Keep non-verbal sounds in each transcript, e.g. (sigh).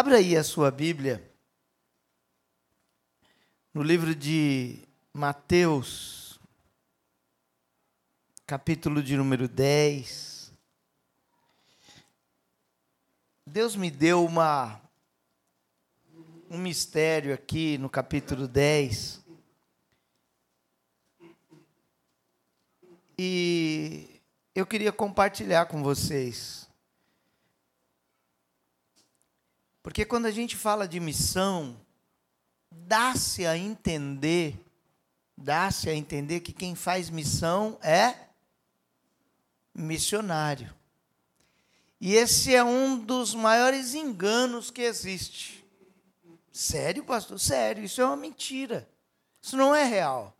Abra aí a sua Bíblia no livro de Mateus, capítulo de número 10. Deus me deu uma um mistério aqui no capítulo 10. E eu queria compartilhar com vocês. Porque quando a gente fala de missão, dá-se a entender, dá-se a entender que quem faz missão é missionário. E esse é um dos maiores enganos que existe. Sério, pastor? Sério, isso é uma mentira. Isso não é real.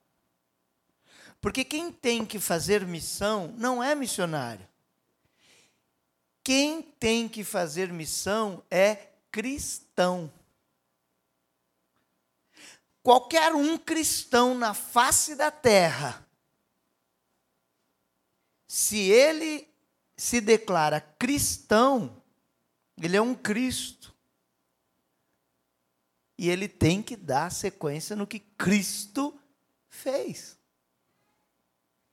Porque quem tem que fazer missão não é missionário. Quem tem que fazer missão é cristão. Qualquer um cristão na face da terra, se ele se declara cristão, ele é um Cristo. E ele tem que dar sequência no que Cristo fez.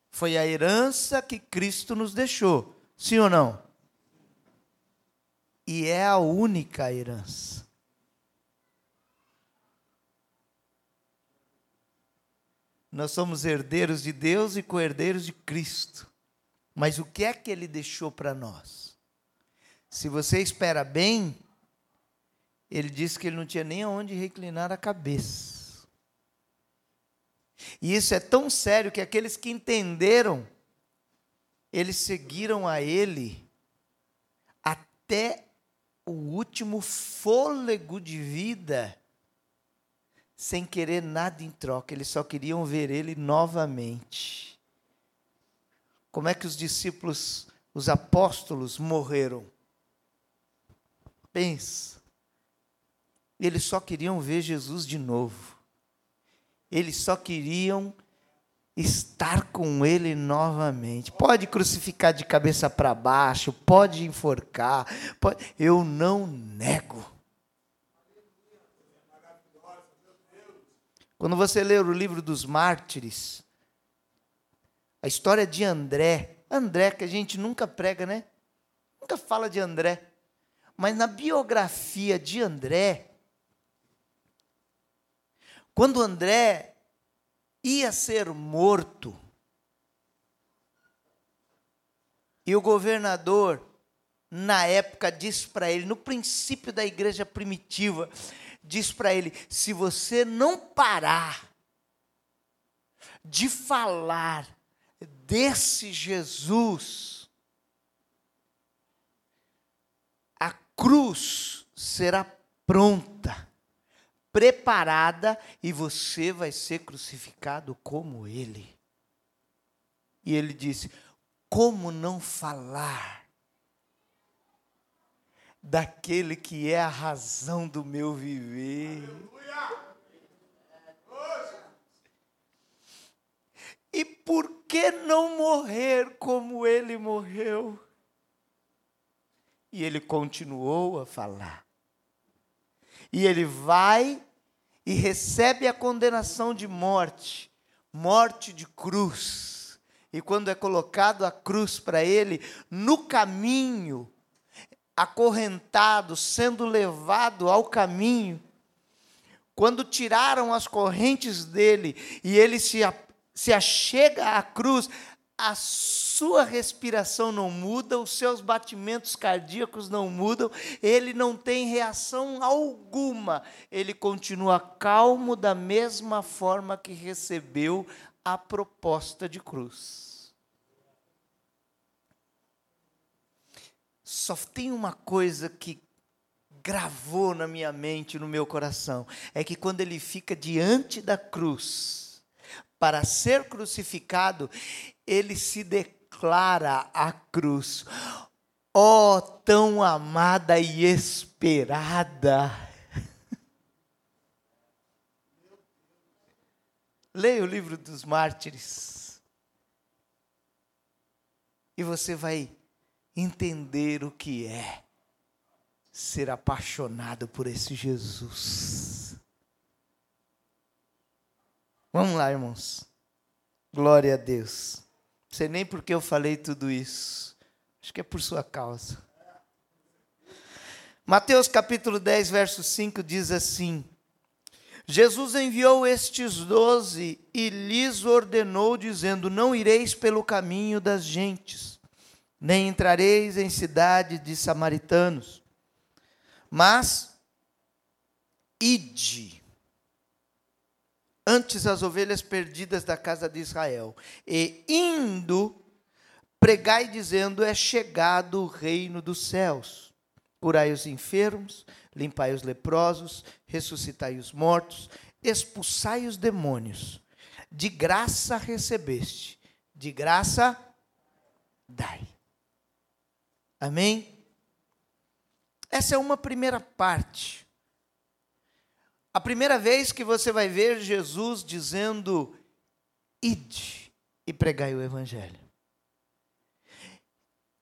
Foi a herança que Cristo nos deixou. Sim ou não? E é a única herança. Nós somos herdeiros de Deus e co-herdeiros de Cristo. Mas o que é que ele deixou para nós? Se você espera bem, ele disse que ele não tinha nem aonde reclinar a cabeça. E isso é tão sério que aqueles que entenderam, eles seguiram a ele até o último fôlego de vida, sem querer nada em troca, eles só queriam ver ele novamente. Como é que os discípulos, os apóstolos morreram? Pensa. Eles só queriam ver Jesus de novo. Eles só queriam estar com ele novamente. Pode crucificar de cabeça para baixo, pode enforcar, pode... eu não nego. Quando você ler o livro dos mártires, a história de André, André que a gente nunca prega, né? Nunca fala de André. Mas na biografia de André, quando André ia ser morto, e o governador, na época, disse para ele, no princípio da igreja primitiva, diz para ele: se você não parar de falar desse Jesus, a cruz será pronta preparada e você vai ser crucificado como ele. E ele disse: Como não falar daquele que é a razão do meu viver? E por que não morrer como ele morreu? E ele continuou a falar. E ele vai e recebe a condenação de morte, morte de cruz. E quando é colocado a cruz para ele, no caminho, acorrentado, sendo levado ao caminho, quando tiraram as correntes dele e ele se, se achega à cruz, a sua respiração não muda, os seus batimentos cardíacos não mudam, ele não tem reação alguma, ele continua calmo da mesma forma que recebeu a proposta de cruz. Só tem uma coisa que gravou na minha mente, no meu coração, é que quando ele fica diante da cruz, para ser crucificado, ele se declara a cruz. Oh, tão amada e esperada. (laughs) Leia o livro dos mártires. E você vai entender o que é ser apaixonado por esse Jesus. Vamos lá, irmãos. Glória a Deus. Não sei nem por que eu falei tudo isso. Acho que é por sua causa. Mateus capítulo 10, verso 5 diz assim: Jesus enviou estes doze e lhes ordenou, dizendo: Não ireis pelo caminho das gentes, nem entrareis em cidade de samaritanos, mas ide antes as ovelhas perdidas da casa de Israel, e indo, pregai dizendo: É chegado o reino dos céus. Curai os enfermos, limpai os leprosos, ressuscitai os mortos, expulsai os demônios. De graça recebeste, de graça dai. Amém? Essa é uma primeira parte. A primeira vez que você vai ver Jesus dizendo: ide e pregai o Evangelho.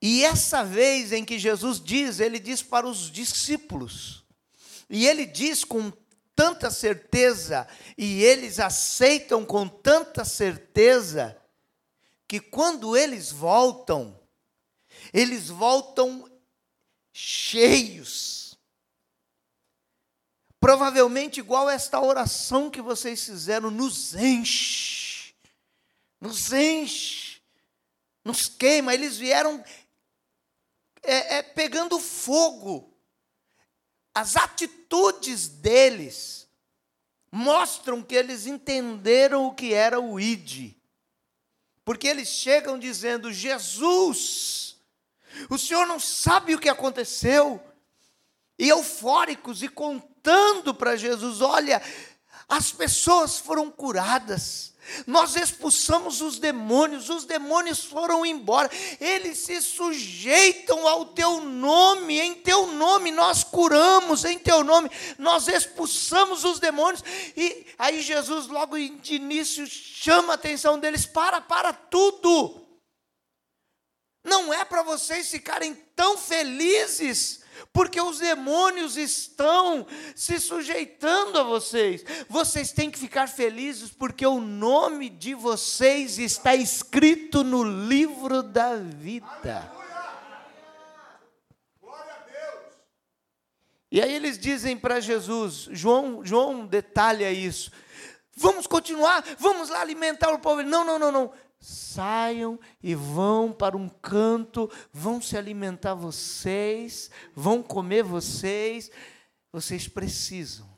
E essa vez em que Jesus diz, ele diz para os discípulos. E ele diz com tanta certeza, e eles aceitam com tanta certeza, que quando eles voltam, eles voltam cheios. Provavelmente igual esta oração que vocês fizeram, nos enche, nos enche, nos queima. Eles vieram é, é, pegando fogo as atitudes deles mostram que eles entenderam o que era o ID. Porque eles chegam dizendo: Jesus, o senhor não sabe o que aconteceu. E eufóricos e contando para Jesus: olha, as pessoas foram curadas. Nós expulsamos os demônios, os demônios foram embora, eles se sujeitam ao teu nome, em teu nome nós curamos, em teu nome nós expulsamos os demônios. E aí Jesus, logo de início, chama a atenção deles: para, para tudo. Não é para vocês ficarem tão felizes porque os demônios estão se sujeitando a vocês. Vocês têm que ficar felizes, porque o nome de vocês está escrito no livro da vida. E aí eles dizem para Jesus, João, João detalha isso. Vamos continuar, vamos lá alimentar o povo. Não, não, não, não saiam e vão para um canto, vão se alimentar vocês, vão comer vocês, vocês precisam.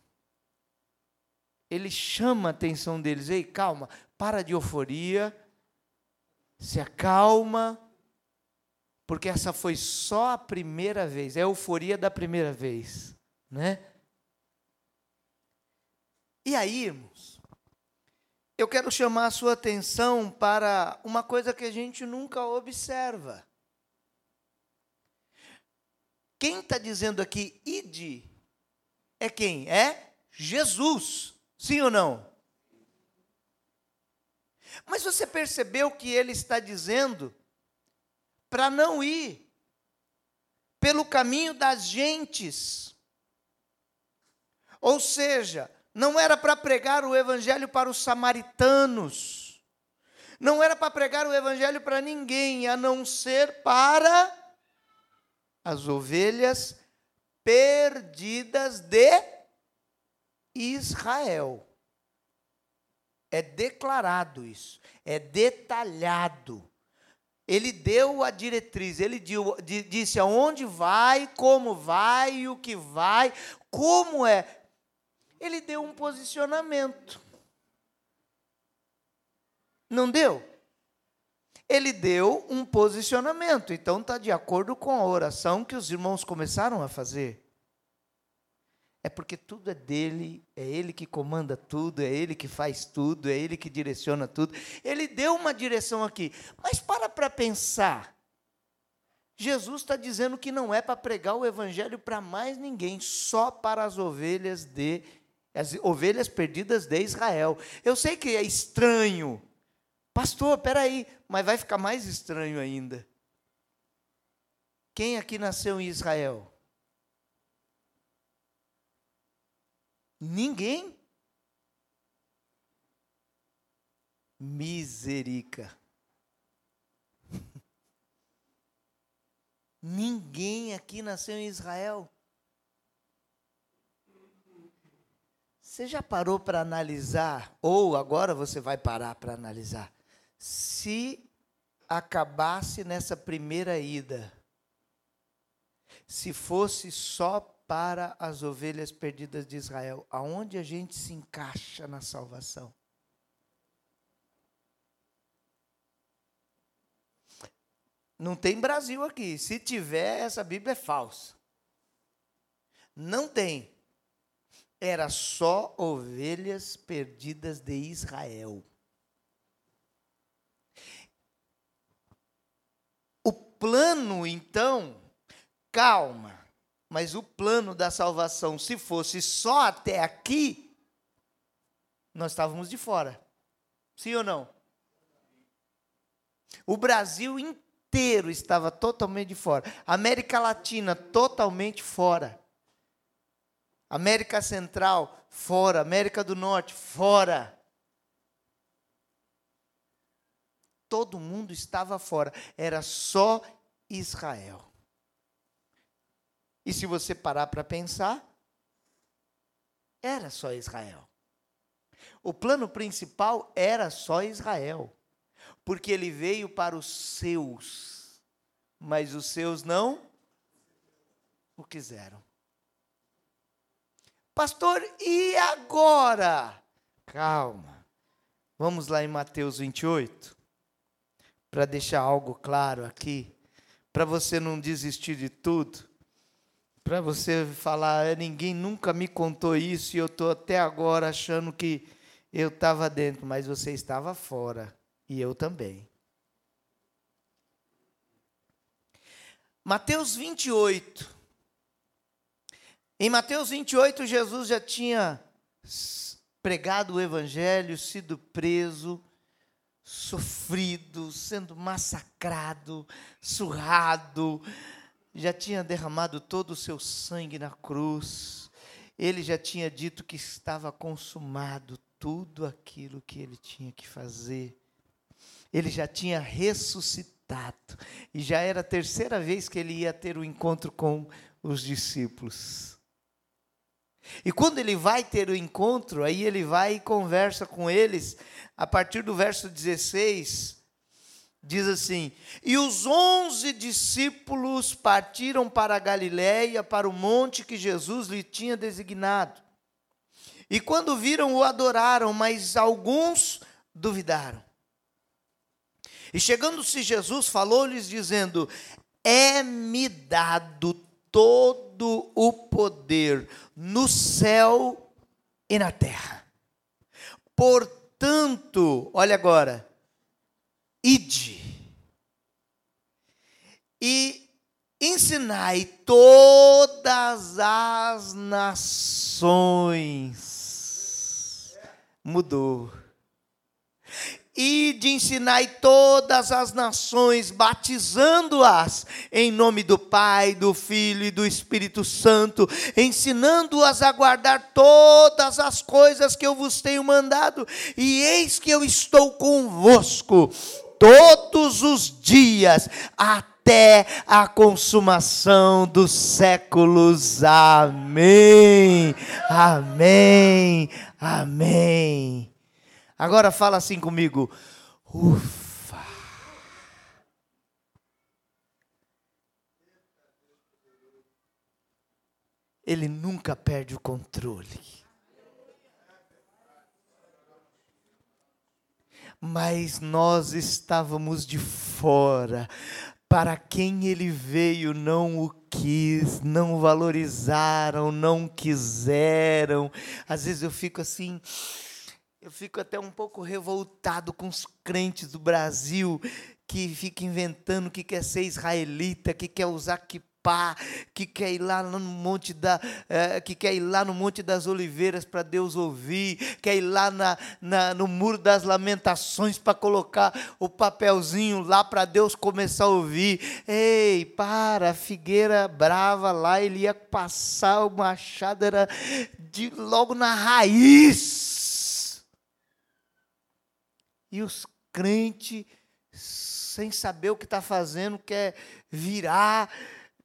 Ele chama a atenção deles, ei, calma, para de euforia, se acalma, porque essa foi só a primeira vez, é a euforia da primeira vez, né? E aí, irmãos, eu quero chamar a sua atenção para uma coisa que a gente nunca observa. Quem está dizendo aqui, ide, é quem? É Jesus. Sim ou não? Mas você percebeu que ele está dizendo para não ir pelo caminho das gentes. Ou seja, não era para pregar o evangelho para os samaritanos, não era para pregar o evangelho para ninguém, a não ser para as ovelhas perdidas de Israel. É declarado isso, é detalhado. Ele deu a diretriz, ele disse aonde vai, como vai, o que vai, como é ele deu um posicionamento. Não deu? Ele deu um posicionamento, então está de acordo com a oração que os irmãos começaram a fazer. É porque tudo é dele, é ele que comanda tudo, é ele que faz tudo, é ele que direciona tudo. Ele deu uma direção aqui, mas para para pensar. Jesus está dizendo que não é para pregar o evangelho para mais ninguém, só para as ovelhas de as ovelhas perdidas de Israel. Eu sei que é estranho. Pastor, peraí, mas vai ficar mais estranho ainda. Quem aqui nasceu em Israel? Ninguém? Miserica. (laughs) Ninguém aqui nasceu em Israel. Você já parou para analisar, ou agora você vai parar para analisar, se acabasse nessa primeira ida, se fosse só para as ovelhas perdidas de Israel, aonde a gente se encaixa na salvação? Não tem Brasil aqui. Se tiver, essa Bíblia é falsa. Não tem. Era só ovelhas perdidas de Israel. O plano, então, calma, mas o plano da salvação, se fosse só até aqui, nós estávamos de fora. Sim ou não? O Brasil inteiro estava totalmente de fora. América Latina, totalmente fora. América Central, fora. América do Norte, fora. Todo mundo estava fora. Era só Israel. E se você parar para pensar, era só Israel. O plano principal era só Israel porque ele veio para os seus, mas os seus não o quiseram. Pastor, e agora? Calma. Vamos lá em Mateus 28, para deixar algo claro aqui, para você não desistir de tudo, para você falar, é, ninguém nunca me contou isso e eu estou até agora achando que eu estava dentro, mas você estava fora. E eu também. Mateus 28. Em Mateus 28, Jesus já tinha pregado o evangelho, sido preso, sofrido, sendo massacrado, surrado, já tinha derramado todo o seu sangue na cruz. Ele já tinha dito que estava consumado tudo aquilo que ele tinha que fazer ele já tinha ressuscitado. E já era a terceira vez que ele ia ter o um encontro com os discípulos. E quando ele vai ter o encontro, aí ele vai e conversa com eles, a partir do verso 16, diz assim: E os onze discípulos partiram para a Galiléia, para o monte que Jesus lhe tinha designado. E quando viram, o adoraram, mas alguns duvidaram. E chegando-se Jesus, falou-lhes, dizendo: É-me dado todo o poder no céu e na terra. Portanto, olha agora, ide e ensinai todas as nações. Mudou e de ensinai todas as nações, batizando-as em nome do Pai, do Filho e do Espírito Santo, ensinando-as a guardar todas as coisas que eu vos tenho mandado, e eis que eu estou convosco todos os dias, até a consumação dos séculos. Amém. Amém. Amém. Agora fala assim comigo. Ufa. Ele nunca perde o controle. Mas nós estávamos de fora. Para quem ele veio, não o quis, não valorizaram, não quiseram. Às vezes eu fico assim eu fico até um pouco revoltado com os crentes do Brasil que fica inventando que quer ser israelita, que quer usar acampar, que quer ir lá no monte da, é, que quer ir lá no monte das oliveiras para Deus ouvir, quer ir lá na, na, no muro das lamentações para colocar o papelzinho lá para Deus começar a ouvir. Ei, para, figueira brava lá, ele ia passar o machado era de, logo na raiz. E os crentes sem saber o que está fazendo, quer virar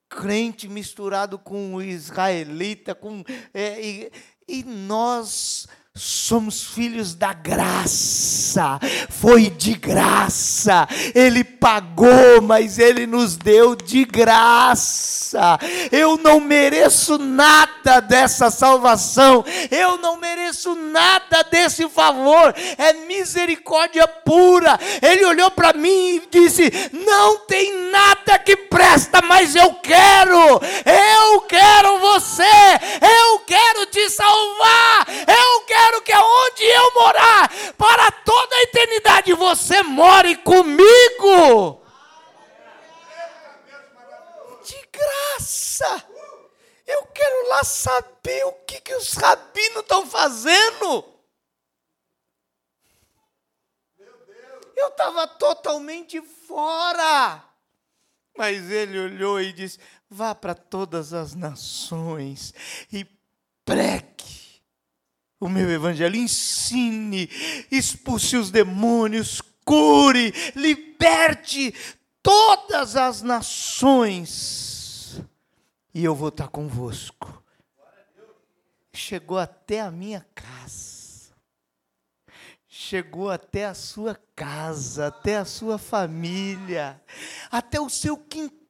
crente misturado com israelita, com, é, e, e nós somos filhos da graça, foi de graça, Ele pagou, mas Ele nos deu de graça. Eu não mereço nada dessa salvação, eu não mereço nada desse favor, é misericórdia pura. Ele olhou para mim e disse: Não tem nada que presta, mas eu quero, eu quero você, eu quero te salvar, eu quero quero que aonde eu morar, para toda a eternidade, você more comigo. De graça. Eu quero lá saber os rabinos estão fazendo. Eu estava totalmente fora. Mas ele olhou e disse: Vá para todas as nações e pregue o meu evangelho, ensine, expulse os demônios, cure, liberte todas as nações, e eu vou estar convosco. Chegou até a minha casa, chegou até a sua casa, até a sua família, até o seu quintal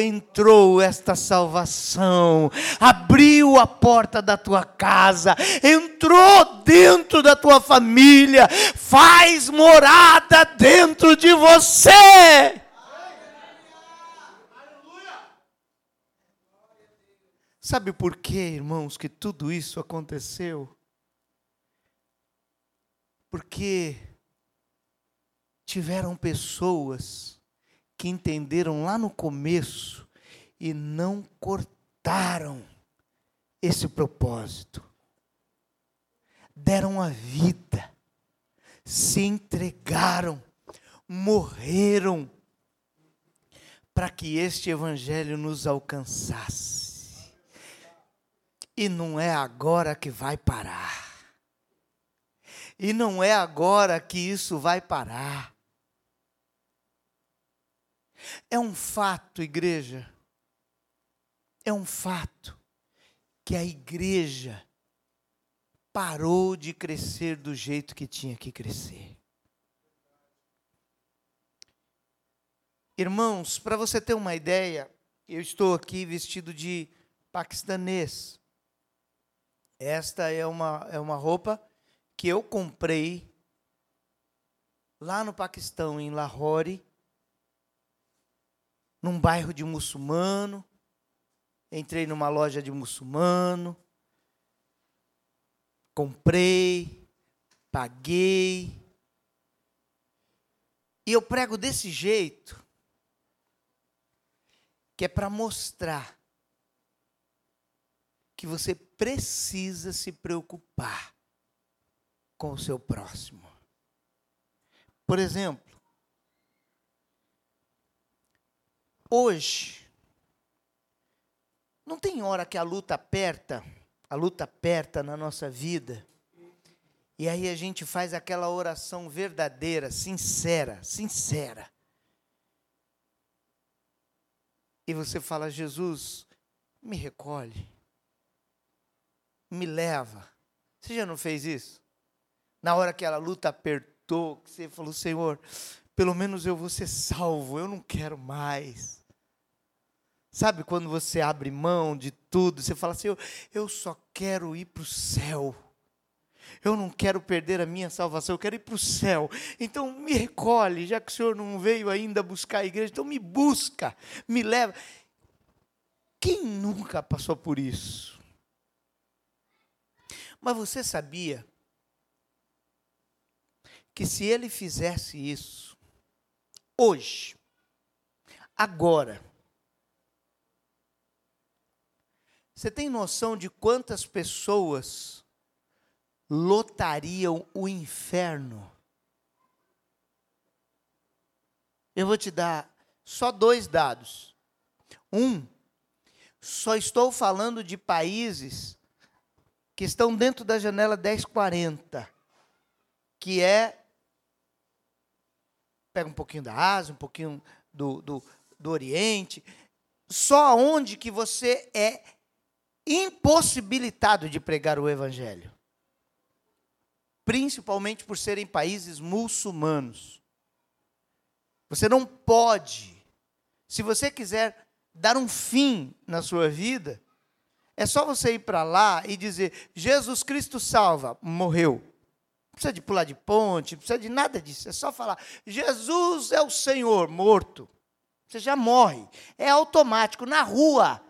entrou esta salvação, abriu a porta da tua casa, entrou dentro da tua família, faz morada dentro de você. Sabe por quê, irmãos, que tudo isso aconteceu? Porque tiveram pessoas que entenderam lá no começo e não cortaram esse propósito. Deram a vida, se entregaram, morreram para que este evangelho nos alcançasse. E não é agora que vai parar. E não é agora que isso vai parar. É um fato, igreja, é um fato que a igreja parou de crescer do jeito que tinha que crescer. Irmãos, para você ter uma ideia, eu estou aqui vestido de paquistanês. Esta é uma, é uma roupa que eu comprei lá no Paquistão, em Lahore, num bairro de muçulmano, entrei numa loja de muçulmano, comprei, paguei. E eu prego desse jeito, que é para mostrar que você precisa se preocupar com o seu próximo. Por exemplo, Hoje, não tem hora que a luta aperta, a luta aperta na nossa vida, e aí a gente faz aquela oração verdadeira, sincera, sincera. E você fala: Jesus, me recolhe, me leva. Você já não fez isso? Na hora que a luta apertou, que você falou: Senhor, pelo menos eu vou ser salvo, eu não quero mais. Sabe quando você abre mão de tudo, você fala assim: eu, eu só quero ir para o céu. Eu não quero perder a minha salvação, eu quero ir para o céu. Então me recolhe, já que o Senhor não veio ainda buscar a igreja, então me busca, me leva. Quem nunca passou por isso? Mas você sabia que se ele fizesse isso, hoje, agora, Você tem noção de quantas pessoas lotariam o inferno? Eu vou te dar só dois dados. Um, só estou falando de países que estão dentro da janela 1040, que é. Pega um pouquinho da Ásia, um pouquinho do, do, do Oriente. Só onde que você é impossibilitado de pregar o Evangelho. Principalmente por serem países muçulmanos. Você não pode, se você quiser dar um fim na sua vida, é só você ir para lá e dizer: Jesus Cristo salva, morreu. Não precisa de pular de ponte, não precisa de nada disso. É só falar: Jesus é o Senhor, morto. Você já morre. É automático, na rua.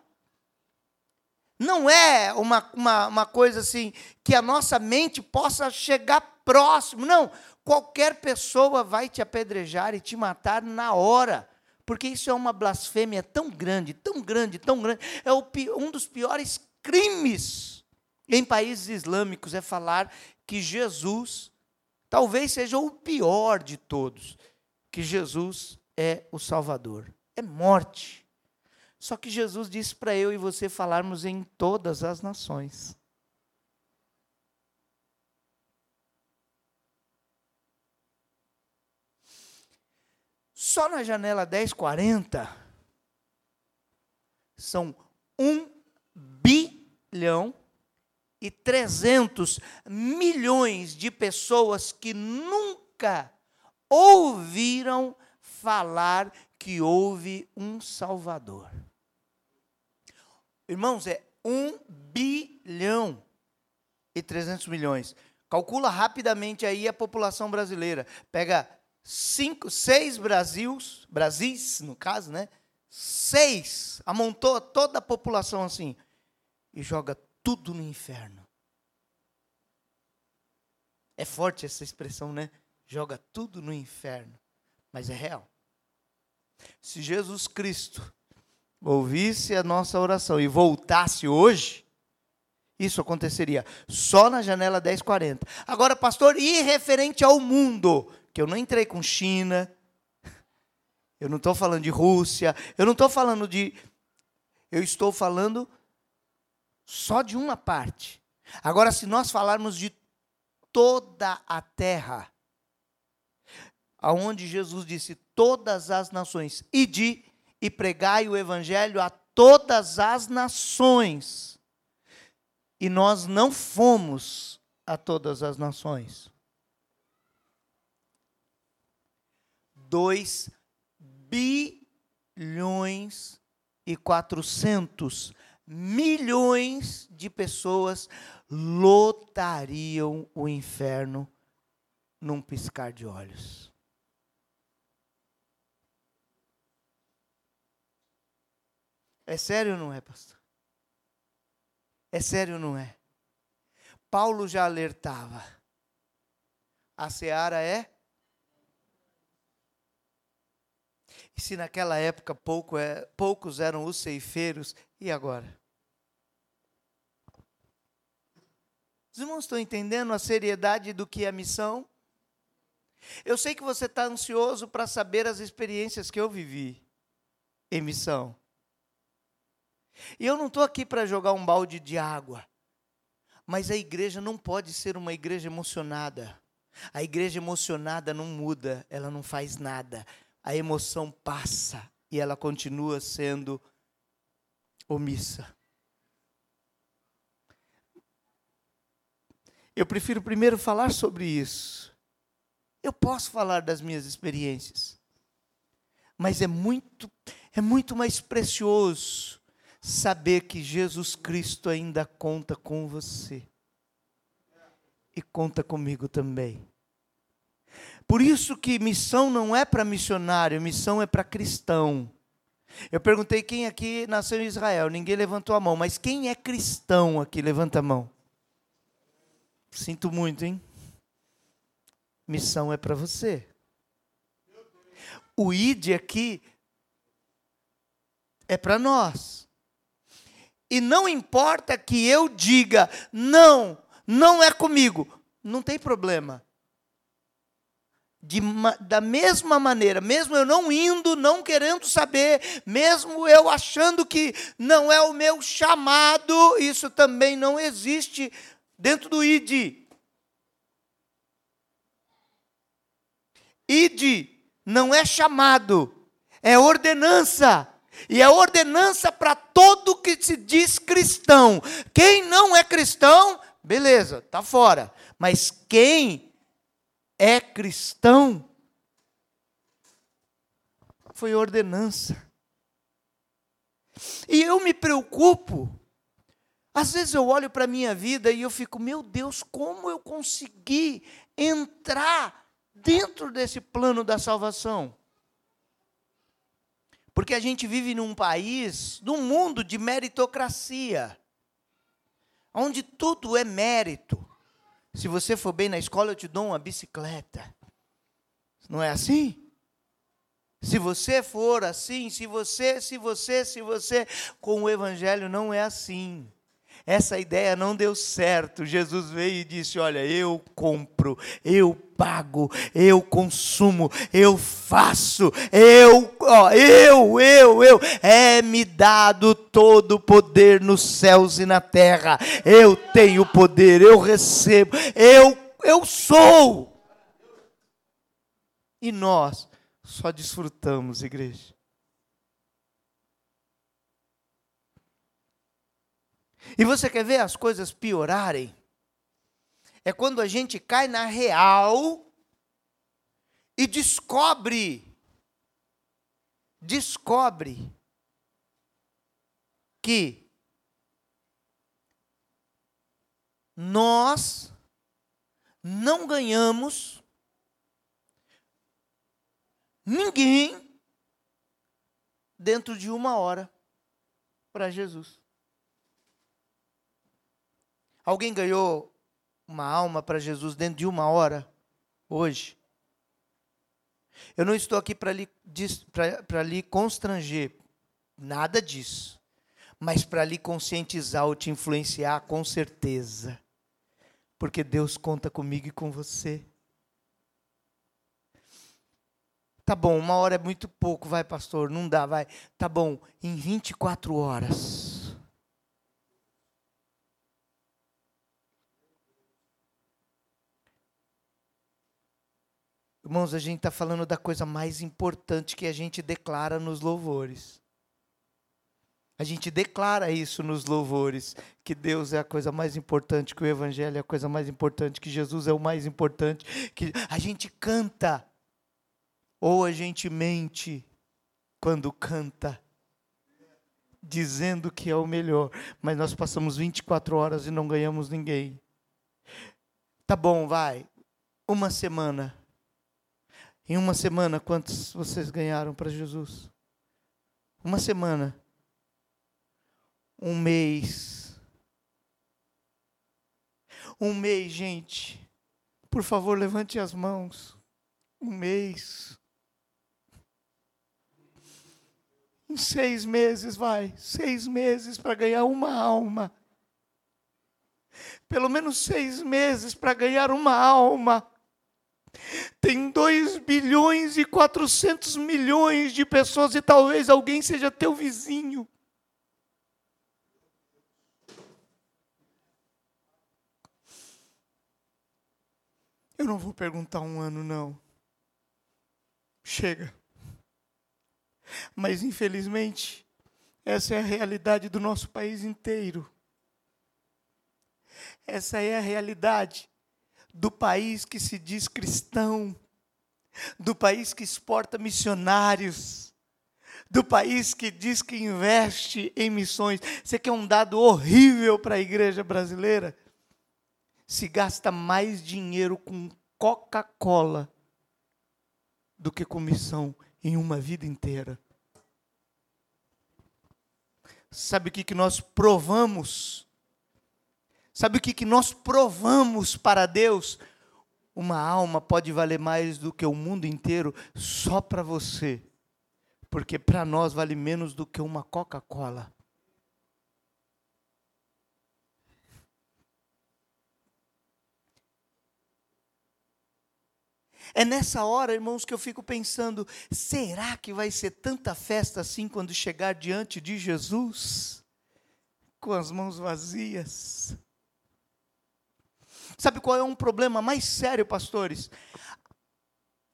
Não é uma, uma, uma coisa assim que a nossa mente possa chegar próximo. Não. Qualquer pessoa vai te apedrejar e te matar na hora porque isso é uma blasfêmia tão grande, tão grande, tão grande. É o, um dos piores crimes em países islâmicos é falar que Jesus talvez seja o pior de todos, que Jesus é o Salvador. É morte. Só que Jesus disse para eu e você falarmos em todas as nações. Só na janela 1040 são 1 bilhão e 300 milhões de pessoas que nunca ouviram falar que houve um Salvador. Irmãos, é 1 bilhão e 300 milhões. Calcula rapidamente aí a população brasileira. Pega cinco, seis Brasils, Brasis, no caso, né? Seis, amontou toda a população assim e joga tudo no inferno. É forte essa expressão, né? Joga tudo no inferno, mas é real. Se Jesus Cristo ouvisse a nossa oração e voltasse hoje, isso aconteceria só na janela 1040. Agora, pastor, e referente ao mundo? Que eu não entrei com China, (laughs) eu não estou falando de Rússia, eu não estou falando de. Eu estou falando só de uma parte. Agora, se nós falarmos de toda a terra, aonde Jesus disse todas as nações, ide e pregai o evangelho a todas as nações. E nós não fomos a todas as nações. 2 bilhões e 400 milhões de pessoas lotariam o inferno num piscar de olhos. É sério ou não é, pastor? É sério ou não é? Paulo já alertava. A seara é E se naquela época pouco é, poucos eram os ceifeiros, e agora? Os irmãos estão entendendo a seriedade do que é a missão? Eu sei que você está ansioso para saber as experiências que eu vivi em missão. E eu não estou aqui para jogar um balde de água. Mas a igreja não pode ser uma igreja emocionada. A igreja emocionada não muda, ela não faz nada a emoção passa e ela continua sendo omissa. Eu prefiro primeiro falar sobre isso. Eu posso falar das minhas experiências, mas é muito é muito mais precioso saber que Jesus Cristo ainda conta com você e conta comigo também. Por isso que missão não é para missionário, missão é para cristão. Eu perguntei quem aqui nasceu em Israel, ninguém levantou a mão, mas quem é cristão aqui? Levanta a mão. Sinto muito, hein? Missão é para você. O ID aqui é para nós. e não importa que eu diga, não, não é comigo, não tem problema. De, da mesma maneira, mesmo eu não indo, não querendo saber, mesmo eu achando que não é o meu chamado, isso também não existe dentro do ID. ID não é chamado, é ordenança. E é ordenança para todo que se diz cristão. Quem não é cristão, beleza, está fora. Mas quem é cristão, foi ordenança. E eu me preocupo. Às vezes eu olho para a minha vida e eu fico, meu Deus, como eu consegui entrar dentro desse plano da salvação? Porque a gente vive num país, num mundo de meritocracia, onde tudo é mérito. Se você for bem na escola, eu te dou uma bicicleta. Não é assim? Se você for assim, se você, se você, se você, com o evangelho não é assim. Essa ideia não deu certo. Jesus veio e disse: Olha, eu compro, eu pago, eu consumo, eu faço, eu, ó, eu, eu, eu. É me dado todo o poder nos céus e na terra. Eu tenho poder, eu recebo, eu, eu sou. E nós só desfrutamos, igreja. E você quer ver as coisas piorarem? É quando a gente cai na real e descobre descobre que nós não ganhamos ninguém dentro de uma hora para Jesus. Alguém ganhou uma alma para Jesus dentro de uma hora, hoje? Eu não estou aqui para lhe, lhe constranger, nada disso. Mas para lhe conscientizar ou te influenciar, com certeza. Porque Deus conta comigo e com você. Tá bom, uma hora é muito pouco, vai, pastor, não dá, vai. Tá bom, em 24 horas Irmãos, a gente está falando da coisa mais importante que a gente declara nos louvores. A gente declara isso nos louvores, que Deus é a coisa mais importante, que o Evangelho é a coisa mais importante, que Jesus é o mais importante, que a gente canta, ou a gente mente quando canta, dizendo que é o melhor, mas nós passamos 24 horas e não ganhamos ninguém. Tá bom, vai, uma semana, em uma semana, quantos vocês ganharam para Jesus? Uma semana. Um mês. Um mês, gente. Por favor, levante as mãos. Um mês. Em seis meses, vai. Seis meses para ganhar uma alma. Pelo menos seis meses para ganhar uma alma. Tem 2 bilhões e 400 milhões de pessoas e talvez alguém seja teu vizinho. Eu não vou perguntar um ano, não. Chega. Mas, infelizmente, essa é a realidade do nosso país inteiro. Essa é a realidade do país que se diz cristão, do país que exporta missionários, do país que diz que investe em missões. Você quer um dado horrível para a igreja brasileira? Se gasta mais dinheiro com Coca-Cola do que com missão em uma vida inteira. Sabe o que, que nós provamos Sabe o que, que nós provamos para Deus? Uma alma pode valer mais do que o mundo inteiro só para você, porque para nós vale menos do que uma Coca-Cola. É nessa hora, irmãos, que eu fico pensando: será que vai ser tanta festa assim quando chegar diante de Jesus? Com as mãos vazias. Sabe qual é um problema mais sério, pastores?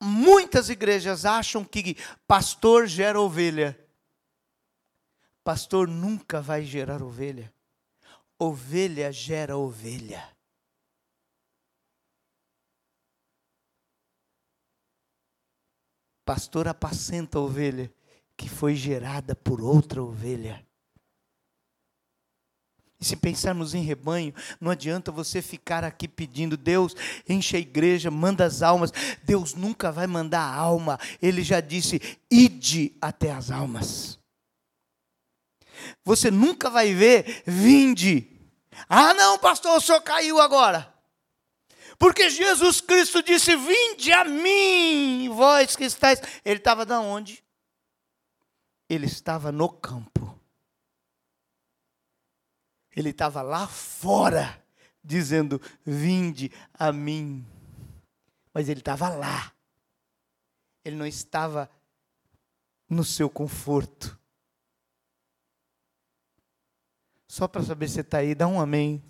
Muitas igrejas acham que pastor gera ovelha. Pastor nunca vai gerar ovelha. Ovelha gera ovelha. Pastor apacenta a ovelha que foi gerada por outra ovelha. Se pensarmos em rebanho, não adianta você ficar aqui pedindo, Deus, enche a igreja, manda as almas. Deus nunca vai mandar a alma. Ele já disse: ide até as almas. Você nunca vai ver, vinde. Ah, não, pastor, o senhor caiu agora. Porque Jesus Cristo disse: Vinde a mim, vós que estáis. Ele estava da onde? Ele estava no campo. Ele estava lá fora, dizendo: Vinde a mim. Mas ele estava lá. Ele não estava no seu conforto. Só para saber se está aí, dá um amém.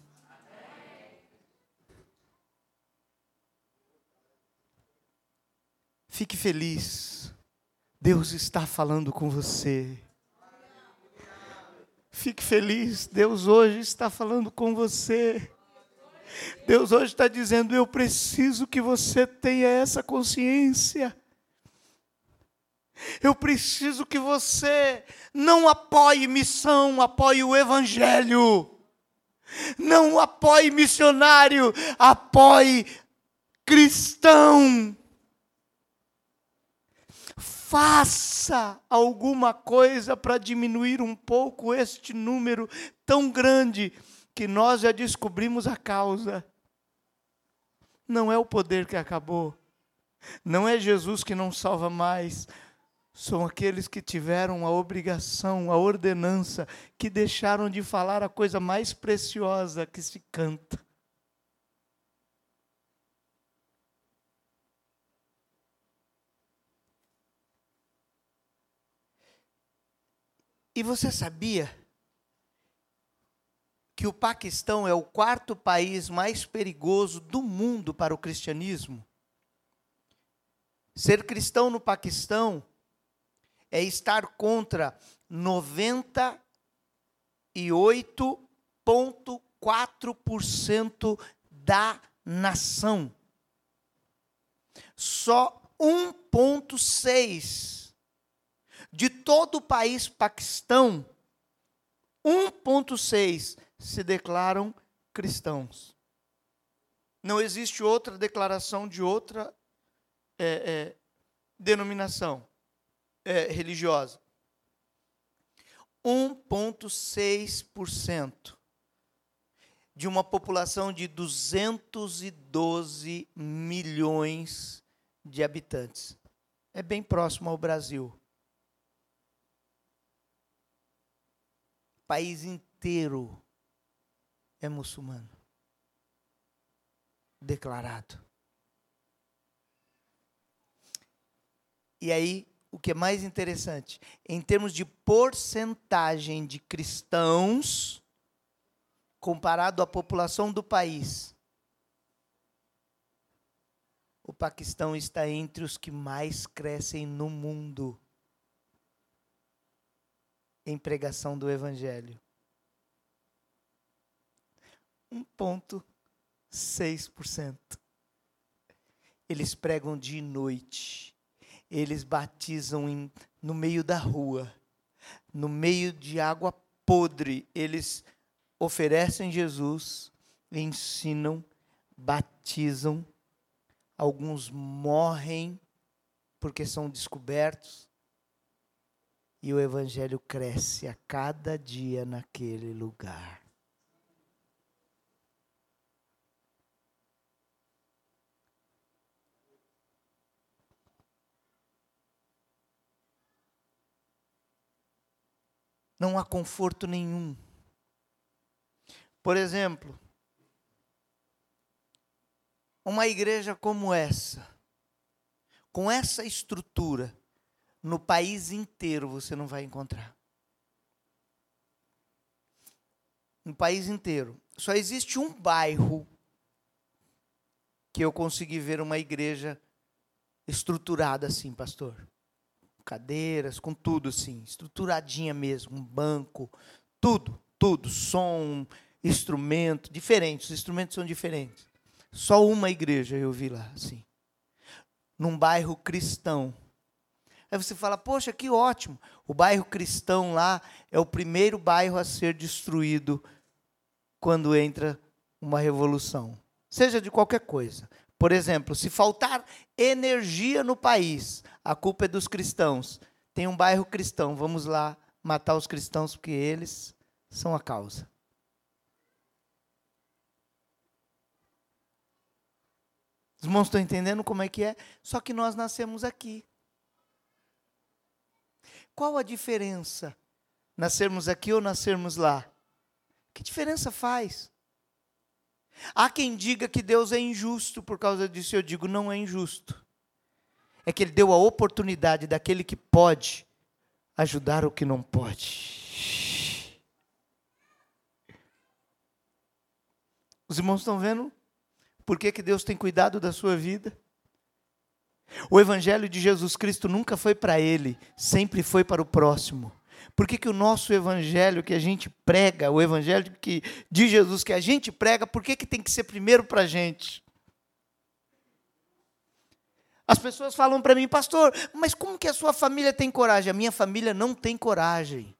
Fique feliz. Deus está falando com você. Fique feliz. Deus hoje está falando com você. Deus hoje está dizendo: Eu preciso que você tenha essa consciência. Eu preciso que você não apoie missão, apoie o Evangelho. Não apoie missionário, apoie cristão faça alguma coisa para diminuir um pouco este número tão grande que nós já descobrimos a causa. Não é o poder que acabou, não é Jesus que não salva mais, são aqueles que tiveram a obrigação, a ordenança, que deixaram de falar a coisa mais preciosa que se canta. E você sabia que o Paquistão é o quarto país mais perigoso do mundo para o cristianismo? Ser cristão no Paquistão é estar contra 98,4% da nação. Só 1,6% de todo o país Paquistão, 1,6 se declaram cristãos. Não existe outra declaração de outra é, é, denominação é, religiosa. 1,6% de uma população de 212 milhões de habitantes. É bem próximo ao Brasil. País inteiro é muçulmano. Declarado. E aí, o que é mais interessante, em termos de porcentagem de cristãos, comparado à população do país, o Paquistão está entre os que mais crescem no mundo em pregação do Evangelho. 1,6%. Eles pregam de noite. Eles batizam em, no meio da rua, no meio de água podre. Eles oferecem Jesus, ensinam, batizam. Alguns morrem porque são descobertos e o Evangelho cresce a cada dia naquele lugar. Não há conforto nenhum. Por exemplo, uma igreja como essa, com essa estrutura, no país inteiro você não vai encontrar. No país inteiro. Só existe um bairro que eu consegui ver uma igreja estruturada assim, pastor. Cadeiras, com tudo assim, estruturadinha mesmo, um banco, tudo, tudo, som, instrumento, diferentes, os instrumentos são diferentes. Só uma igreja eu vi lá, assim. Num bairro cristão. Aí você fala, poxa, que ótimo. O bairro cristão lá é o primeiro bairro a ser destruído quando entra uma revolução. Seja de qualquer coisa. Por exemplo, se faltar energia no país, a culpa é dos cristãos. Tem um bairro cristão, vamos lá matar os cristãos porque eles são a causa. Os irmãos estão entendendo como é que é? Só que nós nascemos aqui. Qual a diferença? Nascermos aqui ou nascermos lá? Que diferença faz? Há quem diga que Deus é injusto por causa disso, eu digo, não é injusto. É que Ele deu a oportunidade daquele que pode ajudar o que não pode. Os irmãos estão vendo? Por que, que Deus tem cuidado da sua vida? O Evangelho de Jesus Cristo nunca foi para ele, sempre foi para o próximo. Por que, que o nosso Evangelho que a gente prega, o Evangelho que, de Jesus que a gente prega, por que, que tem que ser primeiro para a gente? As pessoas falam para mim, pastor, mas como que a sua família tem coragem? A minha família não tem coragem.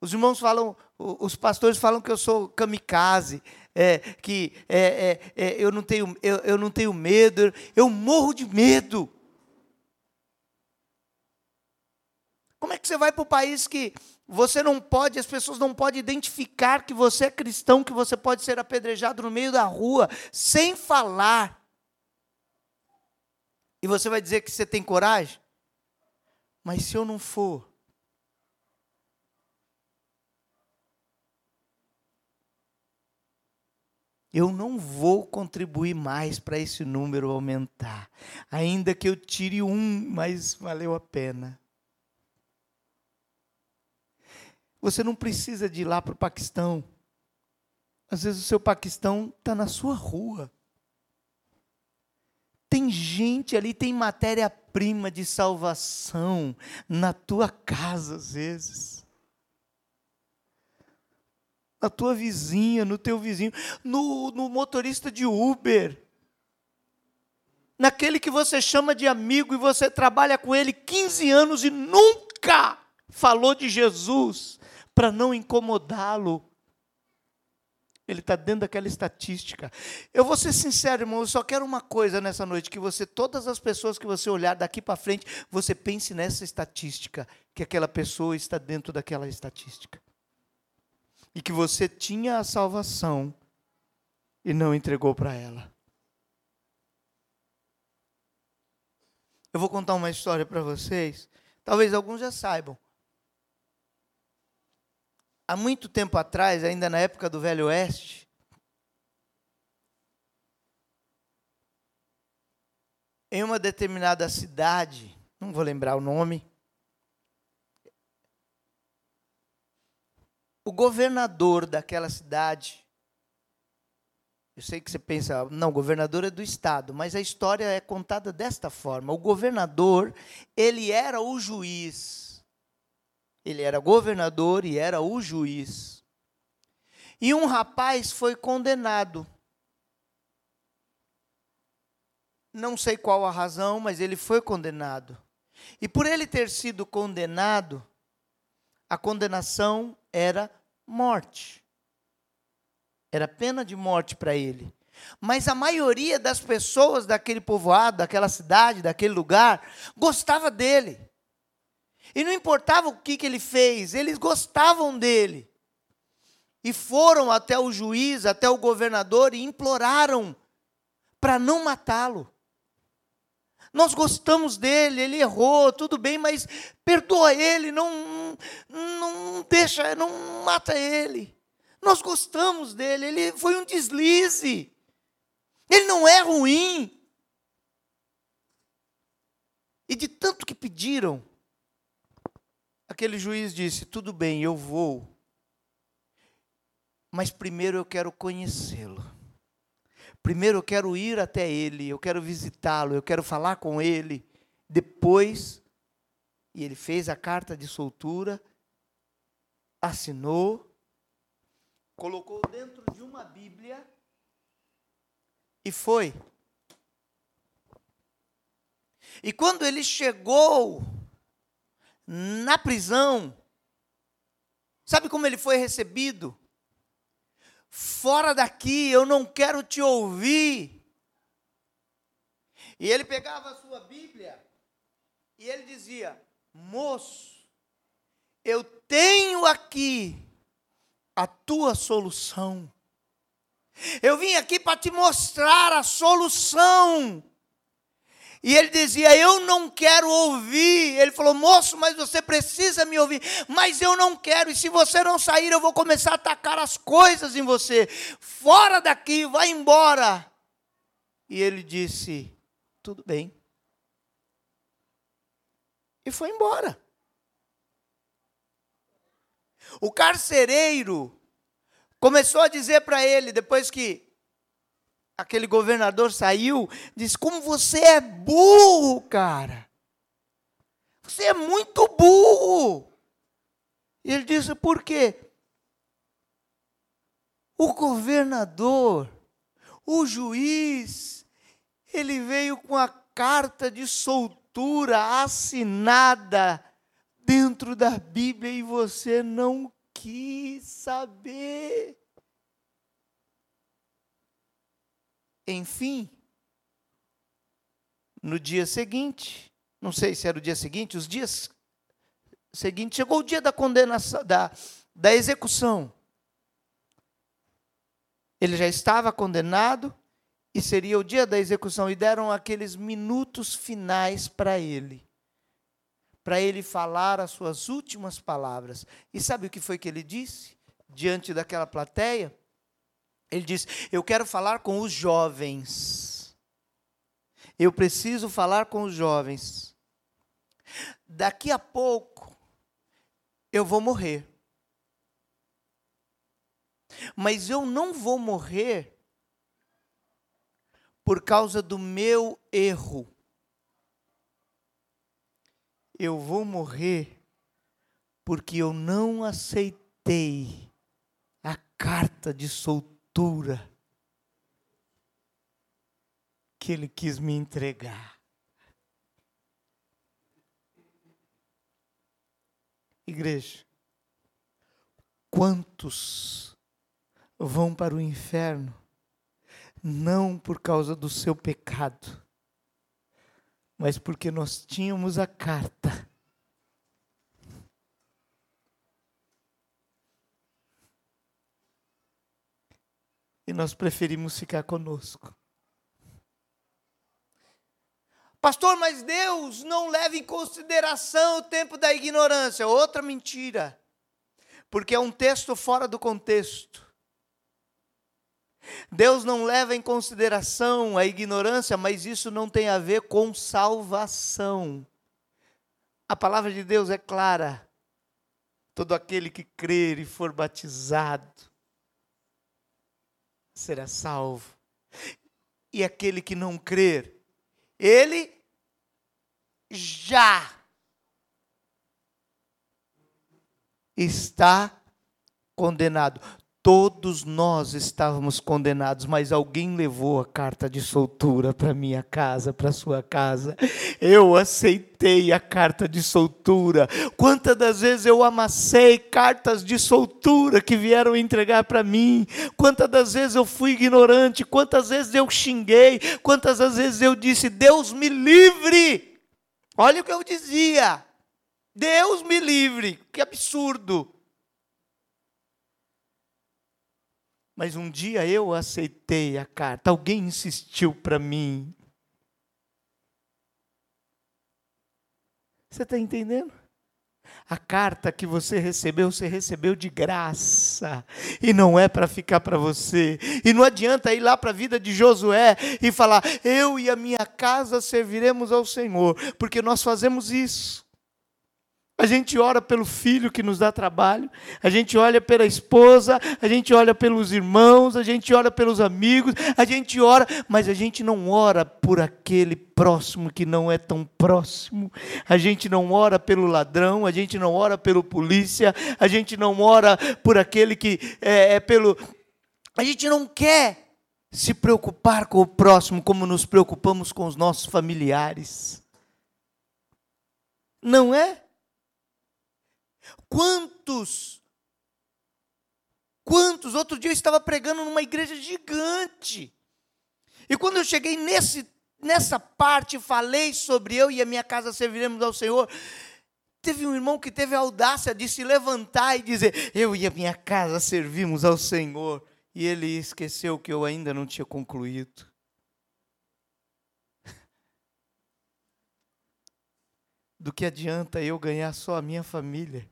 Os irmãos falam, os pastores falam que eu sou kamikaze, é, que é, é, é, eu, não tenho, eu, eu não tenho medo, eu morro de medo. Como é que você vai para o país que você não pode, as pessoas não podem identificar que você é cristão, que você pode ser apedrejado no meio da rua, sem falar? E você vai dizer que você tem coragem? Mas se eu não for, eu não vou contribuir mais para esse número aumentar. Ainda que eu tire um, mas valeu a pena. Você não precisa de ir lá para o Paquistão. Às vezes o seu Paquistão está na sua rua. Tem gente ali, tem matéria-prima de salvação na tua casa, às vezes na tua vizinha, no teu vizinho, no, no motorista de Uber, naquele que você chama de amigo e você trabalha com ele 15 anos e nunca falou de Jesus para não incomodá-lo. Ele está dentro daquela estatística. Eu vou ser sincero, irmão, eu só quero uma coisa nessa noite: que você, todas as pessoas que você olhar daqui para frente, você pense nessa estatística, que aquela pessoa está dentro daquela estatística e que você tinha a salvação e não entregou para ela. Eu vou contar uma história para vocês, talvez alguns já saibam. Há muito tempo atrás, ainda na época do Velho Oeste, em uma determinada cidade, não vou lembrar o nome, o governador daquela cidade, eu sei que você pensa, não, governador é do estado, mas a história é contada desta forma. O governador, ele era o juiz. Ele era governador e era o juiz. E um rapaz foi condenado. Não sei qual a razão, mas ele foi condenado. E por ele ter sido condenado, a condenação era morte. Era pena de morte para ele. Mas a maioria das pessoas daquele povoado, daquela cidade, daquele lugar, gostava dele. E não importava o que, que ele fez, eles gostavam dele. E foram até o juiz, até o governador e imploraram para não matá-lo. Nós gostamos dele, ele errou, tudo bem, mas perdoa ele, não, não deixa, não mata ele. Nós gostamos dele, ele foi um deslize. Ele não é ruim. E de tanto que pediram, aquele juiz disse: Tudo bem, eu vou, mas primeiro eu quero conhecê-lo. Primeiro eu quero ir até ele, eu quero visitá-lo, eu quero falar com ele. Depois, e ele fez a carta de soltura, assinou, colocou dentro de uma Bíblia e foi. E quando ele chegou na prisão, sabe como ele foi recebido? Fora daqui, eu não quero te ouvir. E ele pegava a sua Bíblia e ele dizia: Moço, eu tenho aqui a tua solução. Eu vim aqui para te mostrar a solução. E ele dizia: Eu não quero ouvir. Ele falou: Moço, mas você precisa me ouvir. Mas eu não quero. E se você não sair, eu vou começar a atacar as coisas em você. Fora daqui, vai embora. E ele disse: Tudo bem. E foi embora. O carcereiro começou a dizer para ele, depois que aquele governador saiu, disse: Como você é burro, cara. Você é muito burro. E ele disse: Por quê? O governador, o juiz, ele veio com a carta de soltura assinada dentro da Bíblia e você não quis saber. Enfim, no dia seguinte, não sei se era o dia seguinte, os dias seguintes, chegou o dia da condenação, da, da execução. Ele já estava condenado e seria o dia da execução, e deram aqueles minutos finais para ele, para ele falar as suas últimas palavras. E sabe o que foi que ele disse diante daquela plateia? Ele diz: Eu quero falar com os jovens. Eu preciso falar com os jovens. Daqui a pouco eu vou morrer. Mas eu não vou morrer por causa do meu erro. Eu vou morrer porque eu não aceitei a carta de soltura que ele quis me entregar. Igreja, quantos vão para o inferno não por causa do seu pecado, mas porque nós tínhamos a carta e nós preferimos ficar conosco. Pastor, mas Deus não leva em consideração o tempo da ignorância. Outra mentira. Porque é um texto fora do contexto. Deus não leva em consideração a ignorância, mas isso não tem a ver com salvação. A palavra de Deus é clara. Todo aquele que crer e for batizado será salvo. E aquele que não crer, ele já está condenado. Todos nós estávamos condenados, mas alguém levou a carta de soltura para minha casa, para sua casa. Eu aceitei a carta de soltura. Quantas das vezes eu amassei cartas de soltura que vieram entregar para mim? Quantas das vezes eu fui ignorante? Quantas vezes eu xinguei? Quantas das vezes eu disse: Deus me livre? Olha o que eu dizia. Deus me livre. Que absurdo. Mas um dia eu aceitei a carta, alguém insistiu para mim. Você está entendendo? A carta que você recebeu, você recebeu de graça. e não é para ficar para você. E não adianta ir lá para a vida de Josué e falar: "Eu e a minha casa serviremos ao Senhor", porque nós fazemos isso. A gente ora pelo filho que nos dá trabalho, a gente olha pela esposa, a gente olha pelos irmãos, a gente ora pelos amigos, a gente ora, mas a gente não ora por aquele próximo que não é tão próximo, a gente não ora pelo ladrão, a gente não ora pelo polícia, a gente não ora por aquele que é, é pelo. A gente não quer se preocupar com o próximo como nos preocupamos com os nossos familiares. Não é? Quantos? Quantos? Outro dia eu estava pregando numa igreja gigante. E quando eu cheguei nesse, nessa parte, falei sobre eu e a minha casa serviremos ao Senhor. Teve um irmão que teve a audácia de se levantar e dizer: Eu e a minha casa servimos ao Senhor. E ele esqueceu que eu ainda não tinha concluído. (laughs) Do que adianta eu ganhar só a minha família?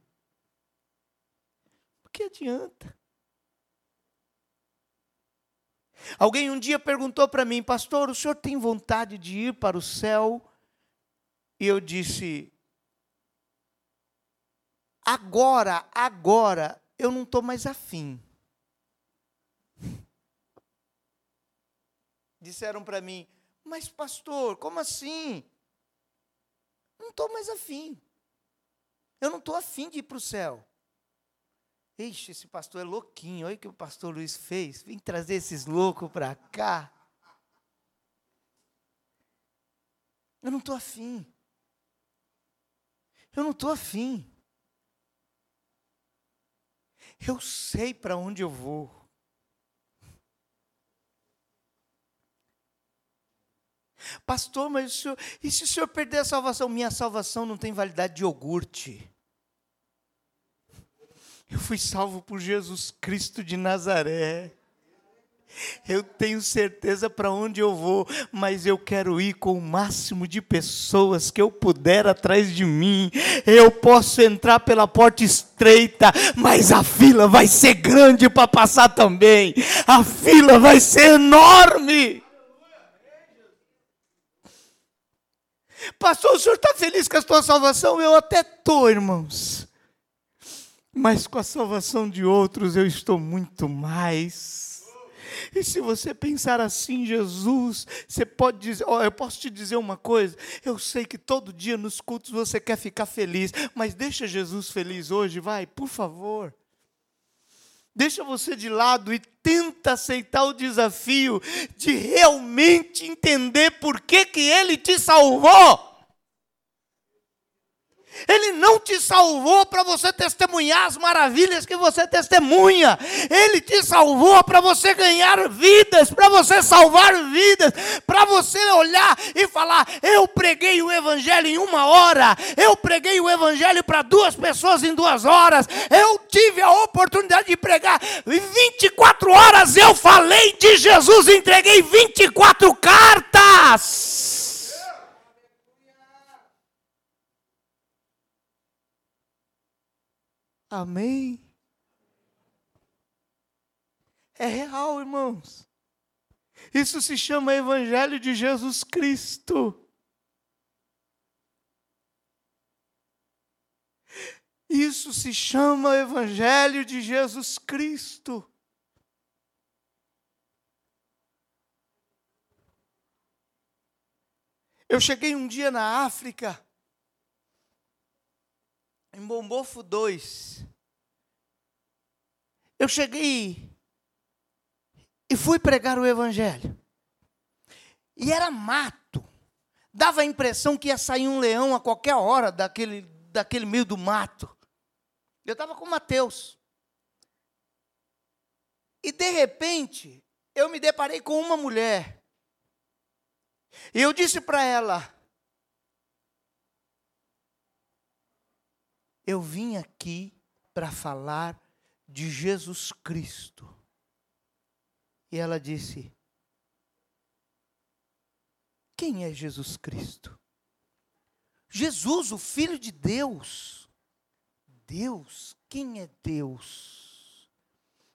Que adianta? Alguém um dia perguntou para mim, pastor, o senhor tem vontade de ir para o céu? E eu disse, agora, agora, eu não estou mais afim. Disseram para mim, mas pastor, como assim? Não estou mais afim. Eu não estou afim de ir para o céu. Ixi, esse pastor é louquinho. Olha o que o pastor Luiz fez. Vem trazer esses loucos para cá. Eu não estou afim. Eu não estou afim. Eu sei para onde eu vou. Pastor, mas o senhor, e se o senhor perder a salvação? Minha salvação não tem validade de iogurte. Eu fui salvo por Jesus Cristo de Nazaré. Eu tenho certeza para onde eu vou, mas eu quero ir com o máximo de pessoas que eu puder atrás de mim. Eu posso entrar pela porta estreita, mas a fila vai ser grande para passar também. A fila vai ser enorme. Pastor, o senhor está feliz com a sua salvação? Eu até estou, irmãos mas com a salvação de outros eu estou muito mais. E se você pensar assim, Jesus, você pode dizer, oh, eu posso te dizer uma coisa, eu sei que todo dia nos cultos você quer ficar feliz, mas deixa Jesus feliz hoje, vai, por favor. Deixa você de lado e tenta aceitar o desafio de realmente entender por que, que Ele te salvou. Ele não te salvou para você testemunhar as maravilhas que você testemunha. Ele te salvou para você ganhar vidas, para você salvar vidas, para você olhar e falar: Eu preguei o Evangelho em uma hora, eu preguei o Evangelho para duas pessoas em duas horas, eu tive a oportunidade de pregar 24 horas, eu falei de Jesus, entreguei 24 cartas. Amém? É real, irmãos. Isso se chama Evangelho de Jesus Cristo. Isso se chama Evangelho de Jesus Cristo. Eu cheguei um dia na África em Bombofo 2. Eu cheguei e fui pregar o Evangelho. E era mato. Dava a impressão que ia sair um leão a qualquer hora daquele, daquele meio do mato. Eu estava com Mateus. E de repente, eu me deparei com uma mulher. E eu disse para ela: Eu vim aqui para falar de Jesus Cristo. E ela disse: Quem é Jesus Cristo? Jesus, o Filho de Deus. Deus, quem é Deus?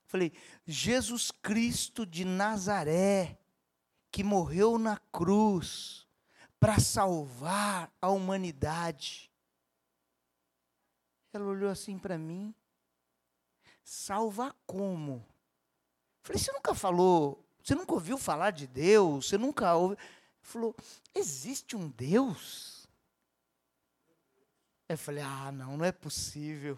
Falei, Jesus Cristo de Nazaré, que morreu na cruz para salvar a humanidade. Ela olhou assim para mim. Salvar como? Falei, você nunca falou, você nunca ouviu falar de Deus? Você nunca ouviu? Falou, existe um Deus? Eu falei, ah, não, não é possível.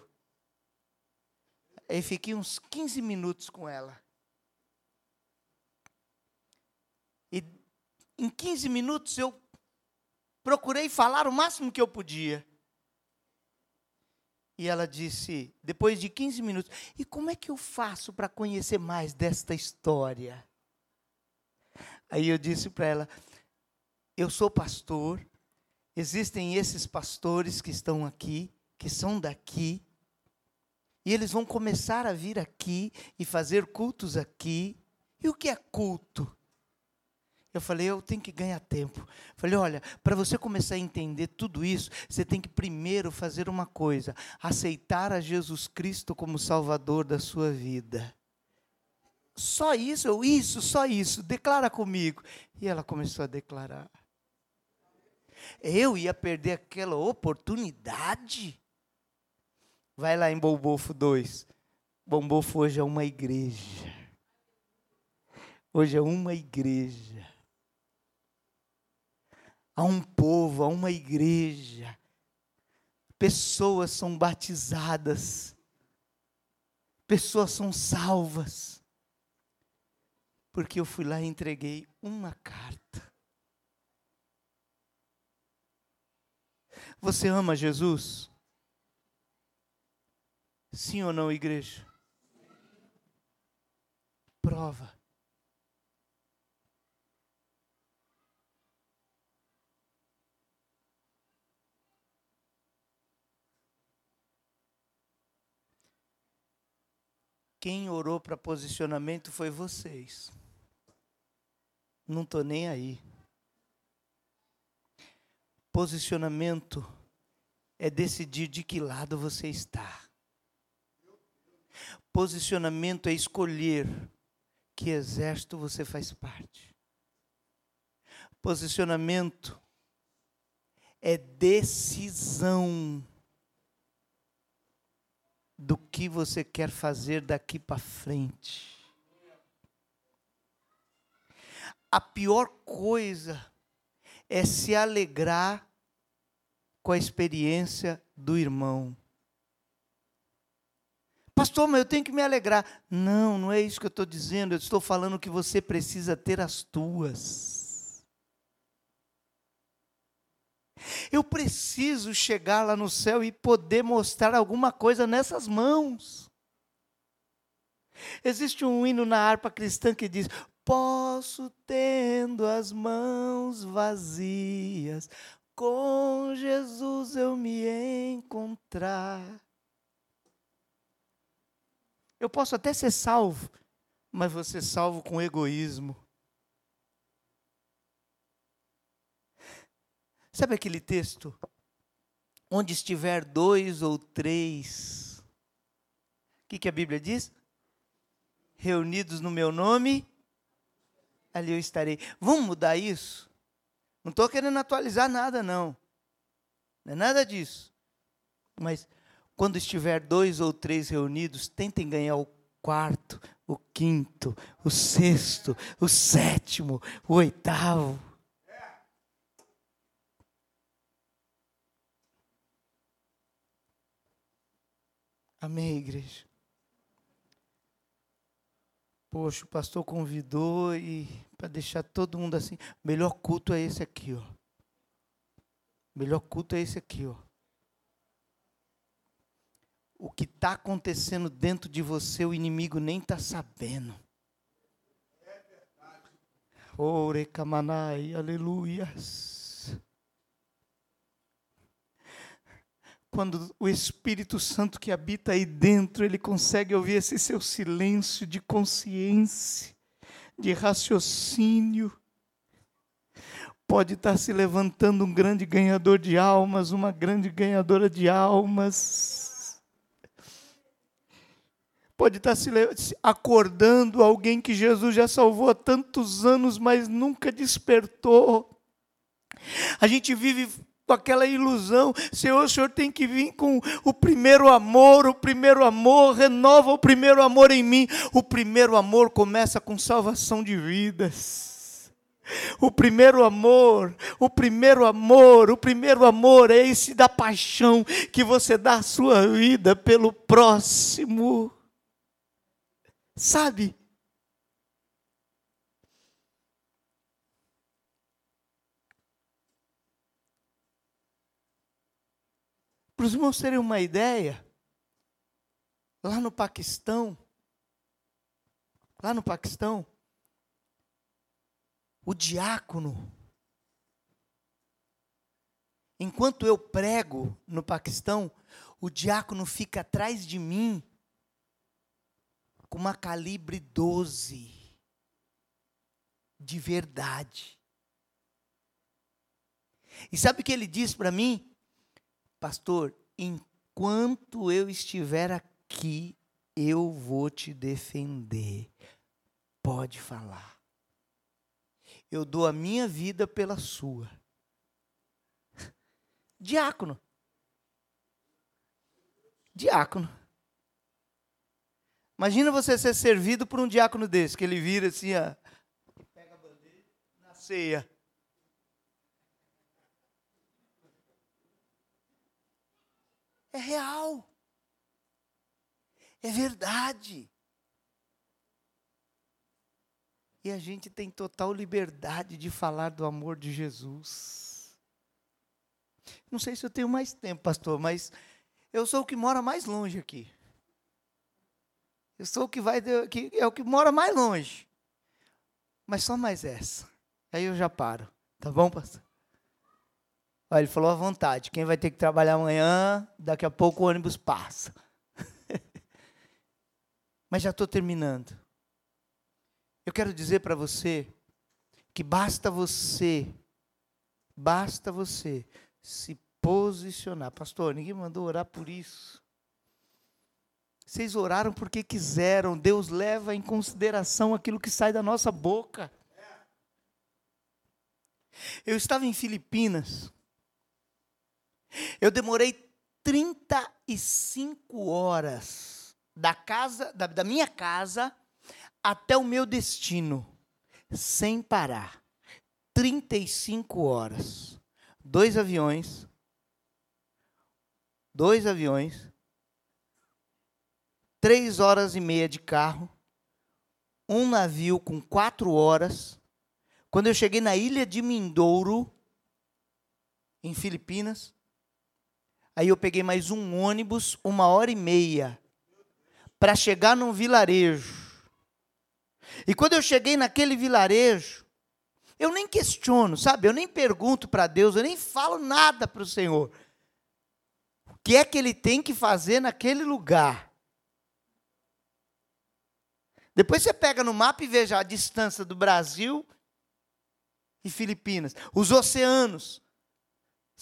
Aí fiquei uns 15 minutos com ela. E em 15 minutos eu procurei falar o máximo que eu podia. E ela disse, depois de 15 minutos, e como é que eu faço para conhecer mais desta história? Aí eu disse para ela, eu sou pastor, existem esses pastores que estão aqui, que são daqui, e eles vão começar a vir aqui e fazer cultos aqui. E o que é culto? Eu falei, eu tenho que ganhar tempo. Falei, olha, para você começar a entender tudo isso, você tem que primeiro fazer uma coisa: aceitar a Jesus Cristo como Salvador da sua vida. Só isso, eu, isso, só isso, declara comigo. E ela começou a declarar. Eu ia perder aquela oportunidade. Vai lá em Bombofo 2. Bombofo hoje é uma igreja. Hoje é uma igreja. Há um povo, há uma igreja. Pessoas são batizadas. Pessoas são salvas. Porque eu fui lá e entreguei uma carta. Você ama Jesus? Sim ou não, igreja? Prova. Quem orou para posicionamento foi vocês. Não estou nem aí. Posicionamento é decidir de que lado você está. Posicionamento é escolher que exército você faz parte. Posicionamento é decisão do que você quer fazer daqui para frente. A pior coisa é se alegrar com a experiência do irmão. Pastor, mas eu tenho que me alegrar. Não, não é isso que eu estou dizendo. Eu estou falando que você precisa ter as tuas. Eu preciso chegar lá no céu e poder mostrar alguma coisa nessas mãos. Existe um hino na harpa cristã que diz: Posso, tendo as mãos vazias, com Jesus eu me encontrar. Eu posso até ser salvo, mas vou ser salvo com egoísmo. Sabe aquele texto? Onde estiver dois ou três, o que, que a Bíblia diz? Reunidos no meu nome, ali eu estarei. Vamos mudar isso? Não estou querendo atualizar nada, não. Não é nada disso. Mas quando estiver dois ou três reunidos, tentem ganhar o quarto, o quinto, o sexto, o sétimo, o oitavo. Amém, igreja? Poxa, o pastor convidou e para deixar todo mundo assim, melhor culto é esse aqui, ó. Melhor culto é esse aqui, ó o que está acontecendo dentro de você, o inimigo nem está sabendo. Orecamanai, aleluias. Quando o Espírito Santo que habita aí dentro, ele consegue ouvir esse seu silêncio de consciência, de raciocínio. Pode estar se levantando um grande ganhador de almas, uma grande ganhadora de almas pode estar se acordando alguém que Jesus já salvou há tantos anos, mas nunca despertou. A gente vive com aquela ilusão, Senhor, o Senhor tem que vir com o primeiro amor, o primeiro amor, renova o primeiro amor em mim. O primeiro amor começa com salvação de vidas. O primeiro amor, o primeiro amor, o primeiro amor é esse da paixão que você dá a sua vida pelo próximo. Sabe? Para os irmãos terem uma ideia, lá no Paquistão, lá no Paquistão, o diácono, enquanto eu prego no Paquistão, o diácono fica atrás de mim com uma calibre 12 de verdade. E sabe o que ele diz para mim? Pastor, enquanto eu estiver aqui, eu vou te defender. Pode falar. Eu dou a minha vida pela sua. (laughs) Diácono. Diácono. Imagina você ser servido por um diácono desse, que ele vira assim, ó, pega a bandeira na ceia. É real. É verdade. E a gente tem total liberdade de falar do amor de Jesus. Não sei se eu tenho mais tempo, pastor, mas eu sou o que mora mais longe aqui. Eu sou o que vai, que é o que mora mais longe. Mas só mais essa. Aí eu já paro. Tá bom, pastor? Olha, ele falou à vontade. Quem vai ter que trabalhar amanhã, daqui a pouco o ônibus passa. (laughs) Mas já estou terminando. Eu quero dizer para você que basta você, basta você se posicionar. Pastor, ninguém mandou orar por isso. Vocês oraram porque quiseram. Deus leva em consideração aquilo que sai da nossa boca. Eu estava em Filipinas. Eu demorei 35 horas da casa, da, da minha casa até o meu destino, sem parar. 35 horas. Dois aviões. Dois aviões três horas e meia de carro, um navio com quatro horas. Quando eu cheguei na ilha de Mindouro, em Filipinas, aí eu peguei mais um ônibus, uma hora e meia, para chegar num vilarejo. E quando eu cheguei naquele vilarejo, eu nem questiono, sabe? Eu nem pergunto para Deus, eu nem falo nada para o Senhor. O que é que ele tem que fazer naquele lugar? Depois você pega no mapa e veja a distância do Brasil e Filipinas. Os oceanos.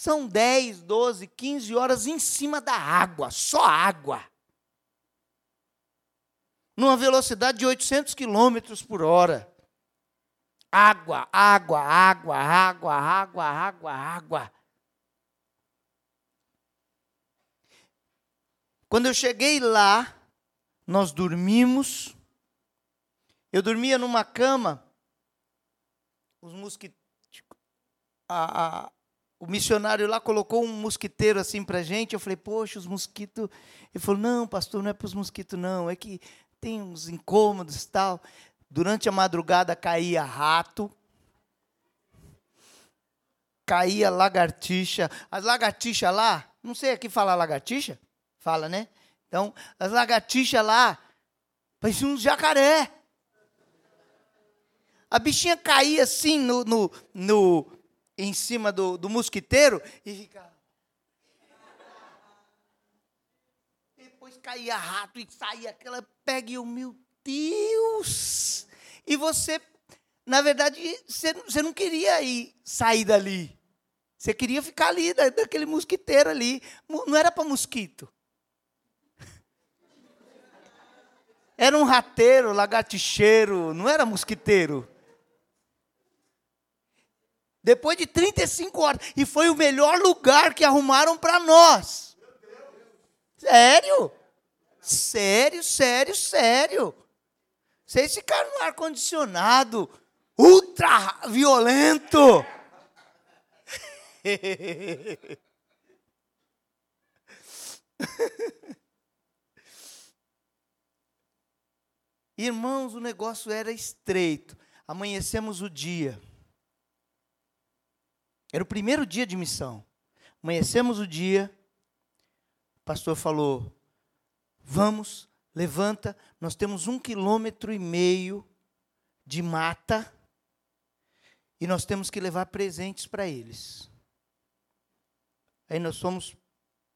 São 10, 12, 15 horas em cima da água, só água. Numa velocidade de 800 quilômetros por hora. Água, água, água, água, água, água, água. Quando eu cheguei lá, nós dormimos eu dormia numa cama, os mosquitos. A, o missionário lá colocou um mosquiteiro assim para gente. Eu falei, poxa, os mosquitos. Ele falou, não, pastor, não é para os mosquitos, não. É que tem uns incômodos tal. Durante a madrugada caía rato, caía lagartixa. As lagartixas lá, não sei aqui falar lagartixa? Fala, né? Então, as lagartixas lá, pareciam uns jacaré. A bichinha caía assim no, no, no em cima do, do mosquiteiro e ficava. Depois caía rato e saía aquela pega e eu, meu Deus! E você, na verdade, você, você não queria ir sair dali. Você queria ficar ali, daquele mosquiteiro ali. Não era para mosquito. Era um rateiro, lagartixeiro, não era mosquiteiro. Depois de 35 horas. E foi o melhor lugar que arrumaram para nós. Sério? Sério, sério, sério. Vocês ficaram no ar-condicionado, ultra violento. (laughs) Irmãos, o negócio era estreito. Amanhecemos o dia. Era o primeiro dia de missão. Amanhecemos o dia. O pastor falou: Vamos, levanta. Nós temos um quilômetro e meio de mata e nós temos que levar presentes para eles. Aí nós fomos,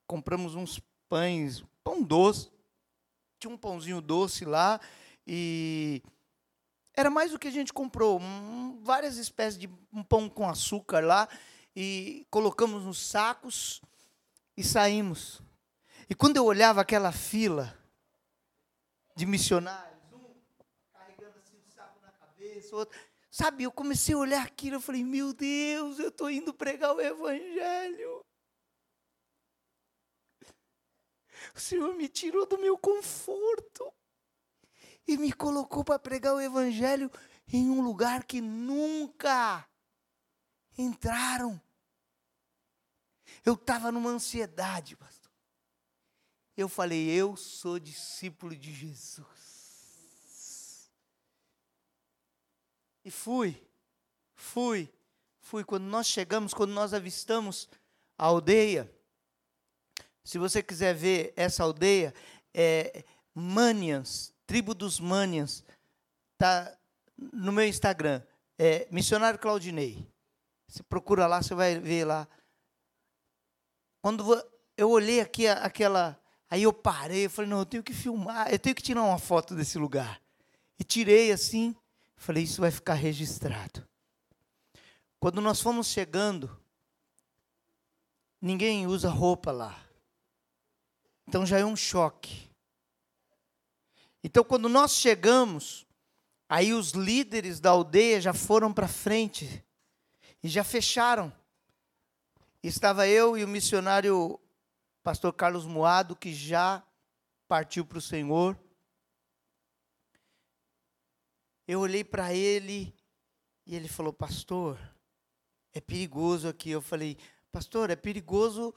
compramos uns pães, pão doce. Tinha um pãozinho doce lá e era mais do que a gente comprou, um, várias espécies de um pão com açúcar lá e colocamos nos sacos e saímos. E quando eu olhava aquela fila de missionários, um carregando assim o saco na cabeça, outro, sabe, eu comecei a olhar aquilo, eu falei, meu Deus, eu estou indo pregar o evangelho. O Senhor me tirou do meu conforto e me colocou para pregar o Evangelho em um lugar que nunca entraram. Eu estava numa ansiedade, pastor. Eu falei, eu sou discípulo de Jesus. E fui, fui, fui. Quando nós chegamos, quando nós avistamos a aldeia, se você quiser ver essa aldeia, é Manians, tribo dos Manians, tá no meu Instagram, é missionário Claudinei. Você procura lá, você vai ver lá. Quando eu olhei aqui aquela, aí eu parei, eu falei, não, eu tenho que filmar, eu tenho que tirar uma foto desse lugar. E tirei assim, falei, isso vai ficar registrado. Quando nós fomos chegando, ninguém usa roupa lá. Então já é um choque. Então, quando nós chegamos, aí os líderes da aldeia já foram para frente e já fecharam. Estava eu e o missionário pastor Carlos Moado, que já partiu para o Senhor. Eu olhei para ele e ele falou: Pastor, é perigoso aqui. Eu falei: Pastor, é perigoso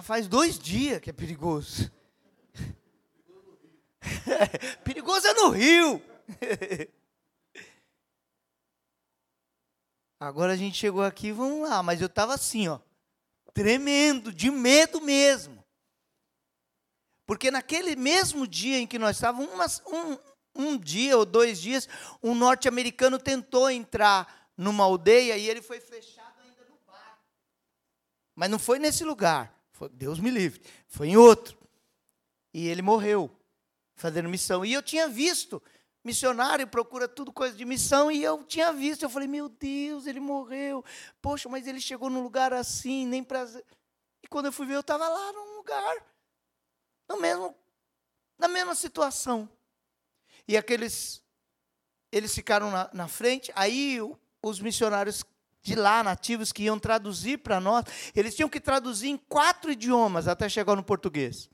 faz dois dias que é perigoso. (laughs) perigoso é no Rio. (laughs) Agora a gente chegou aqui, vamos lá. Mas eu estava assim, ó, tremendo, de medo mesmo. Porque naquele mesmo dia em que nós estávamos, um, um dia ou dois dias, um norte-americano tentou entrar numa aldeia e ele foi fechado ainda no bar. Mas não foi nesse lugar. Foi, Deus me livre. Foi em outro. E ele morreu fazendo missão. E eu tinha visto, missionário procura tudo coisa de missão, e eu tinha visto, eu falei, meu Deus, ele morreu. Poxa, mas ele chegou num lugar assim, nem prazer. E quando eu fui ver, eu estava lá num lugar, no mesmo, na mesma situação. E aqueles, eles ficaram na, na frente, aí os missionários de lá, nativos que iam traduzir para nós, eles tinham que traduzir em quatro idiomas até chegar no português.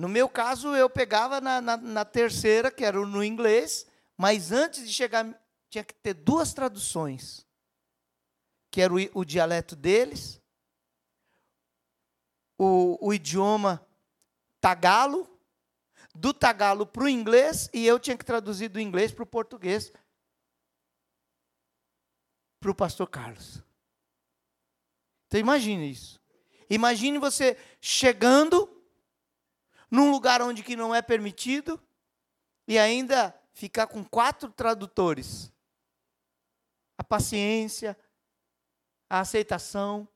No meu caso, eu pegava na, na, na terceira, que era no inglês, mas antes de chegar, tinha que ter duas traduções, que era o, o dialeto deles, o, o idioma tagalo, do tagalo para o inglês, e eu tinha que traduzir do inglês para o português, para o pastor Carlos. Então imagine isso. Imagine você chegando num lugar onde que não é permitido e ainda ficar com quatro tradutores. A paciência, a aceitação.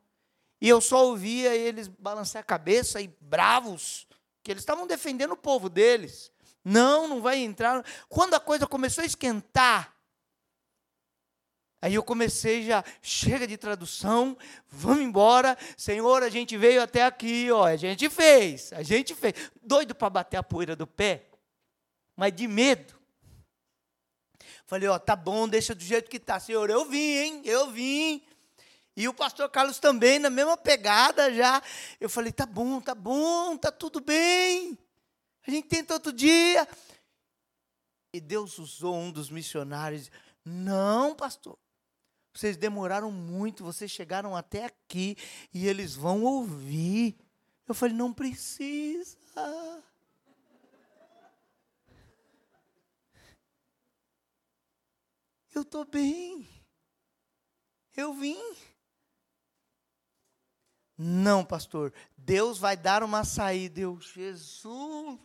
E eu só ouvia eles balançar a cabeça e bravos, que eles estavam defendendo o povo deles. Não, não vai entrar. Quando a coisa começou a esquentar, Aí eu comecei já, chega de tradução, vamos embora. Senhor, a gente veio até aqui, ó, a gente fez, a gente fez. Doido para bater a poeira do pé, mas de medo. Falei, ó, tá bom, deixa do jeito que tá. Senhor, eu vim, hein? Eu vim. E o pastor Carlos também, na mesma pegada já. Eu falei, tá bom, tá bom, tá tudo bem. A gente tenta outro dia. E Deus usou um dos missionários. Não, pastor. Vocês demoraram muito, vocês chegaram até aqui e eles vão ouvir. Eu falei, não precisa. Eu estou bem. Eu vim. Não, pastor. Deus vai dar uma saída. Eu, Jesus.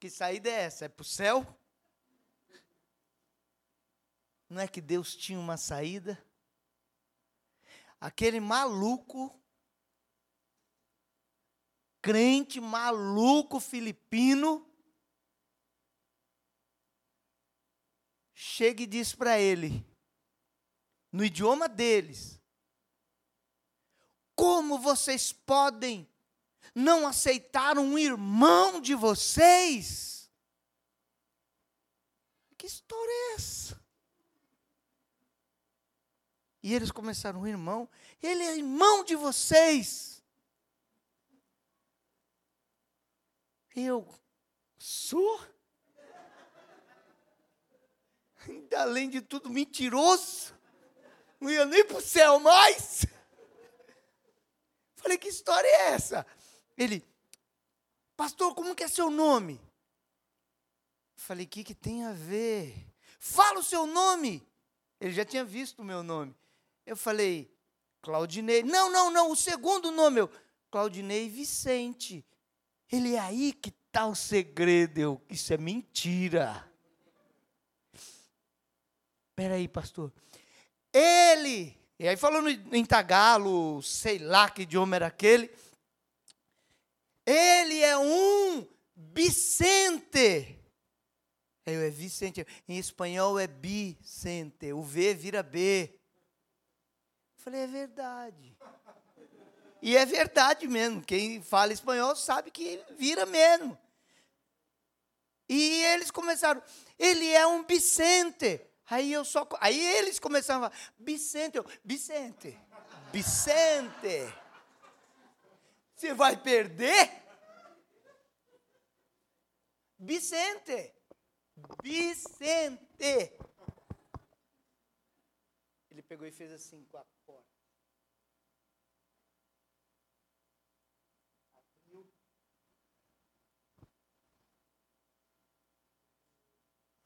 Que saída é essa? É para o céu? Não é que Deus tinha uma saída? Aquele maluco, crente maluco filipino, chega e diz para ele, no idioma deles, como vocês podem não aceitar um irmão de vocês? Que história é essa? E eles começaram, irmão, ele é irmão de vocês. Eu sou? Ainda além de tudo, mentiroso. Não ia nem para o céu mais. Falei, que história é essa? Ele, pastor, como que é seu nome? Falei, o que, que tem a ver? Fala o seu nome. Ele já tinha visto o meu nome. Eu falei, Claudinei. Não, não, não, o segundo nome, eu, Claudinei Vicente. Ele é aí que está o segredo. Eu, isso é mentira. Espera aí, pastor. Ele, e aí falando em tagalo, sei lá que idioma era aquele. Ele é um Vicente. Eu, é Vicente. Em espanhol é Vicente. O V vira B falei, é verdade. E é verdade mesmo. Quem fala espanhol sabe que vira mesmo. E eles começaram, ele é um Vicente. Aí eu só, aí eles começaram a falar, Vicente, eu, Vicente, Vicente. Você vai perder? Vicente, Vicente. Ele pegou e fez assim com a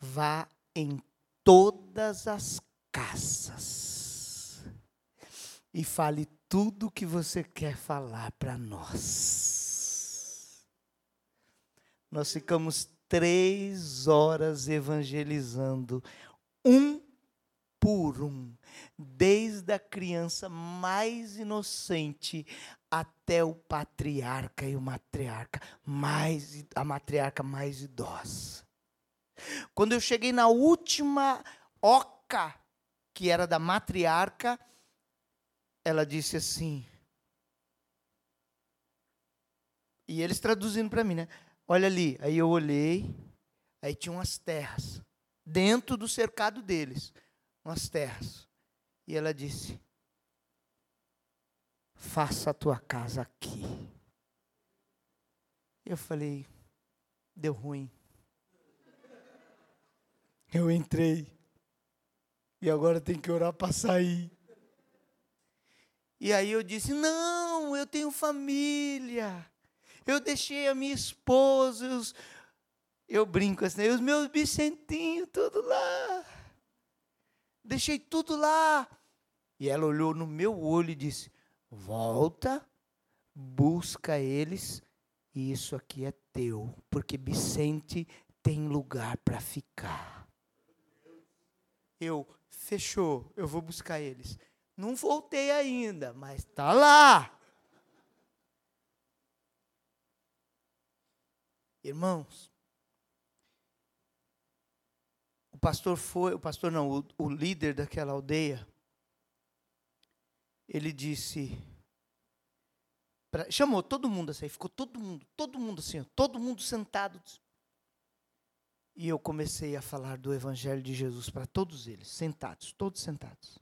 vá em todas as casas e fale tudo o que você quer falar para nós. Nós ficamos três horas evangelizando, um por um, desde a criança mais inocente até o patriarca e o matriarca mais a matriarca mais idosa. Quando eu cheguei na última oca, que era da matriarca, ela disse assim. E eles traduzindo para mim, né? Olha ali. Aí eu olhei, aí tinha umas terras, dentro do cercado deles, umas terras. E ela disse: Faça a tua casa aqui. Eu falei: Deu ruim. Eu entrei. E agora tem que orar para sair. E aí eu disse: Não, eu tenho família. Eu deixei a minha esposa, os, eu brinco assim, os meus bicentinhos, tudo lá. Deixei tudo lá. E ela olhou no meu olho e disse: Volta, busca eles, e isso aqui é teu, porque Vicente tem lugar para ficar eu, fechou, eu vou buscar eles. Não voltei ainda, mas está lá. Irmãos, o pastor foi, o pastor não, o, o líder daquela aldeia, ele disse, pra, chamou todo mundo assim, ficou todo mundo, todo mundo assim, todo mundo sentado. E eu comecei a falar do Evangelho de Jesus para todos eles, sentados, todos sentados.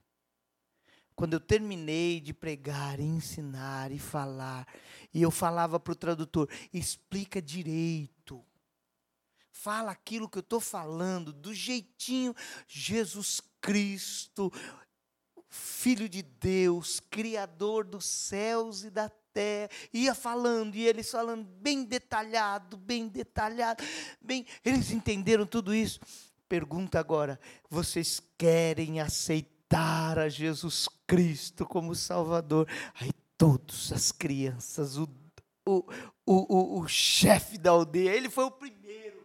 Quando eu terminei de pregar, ensinar e falar, e eu falava para o tradutor: explica direito. Fala aquilo que eu estou falando, do jeitinho. Jesus Cristo, Filho de Deus, Criador dos céus e da terra, ia falando, e eles falando bem detalhado, bem detalhado, bem. Eles entenderam tudo isso. Pergunta agora: vocês querem aceitar a Jesus Cristo como Salvador? Aí todos, as crianças, o, o, o, o, o chefe da aldeia, ele foi o primeiro.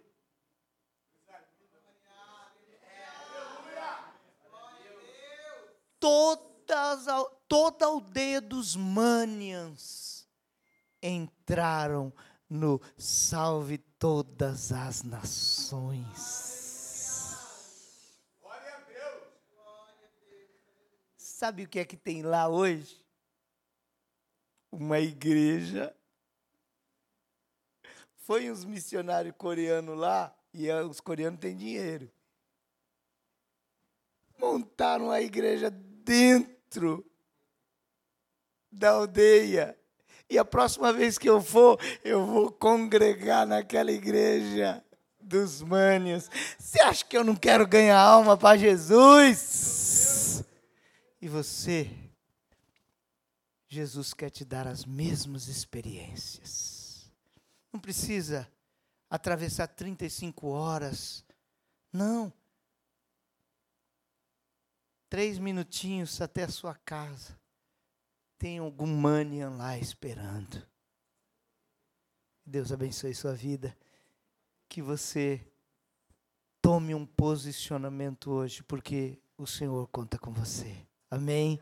Todas, toda a aldeia dos Manians entraram no Salve Todas as Nações. Sabe o que é que tem lá hoje? Uma igreja. Foi uns missionários coreanos lá, e os coreanos têm dinheiro. Montaram a igreja dentro da aldeia. E a próxima vez que eu for, eu vou congregar naquela igreja dos Mânios. Você acha que eu não quero ganhar alma para Jesus? E você, Jesus quer te dar as mesmas experiências. Não precisa atravessar 35 horas. Não. Três minutinhos até a sua casa tem algum manian lá esperando. Deus abençoe sua vida. Que você tome um posicionamento hoje, porque o Senhor conta com você. Amém?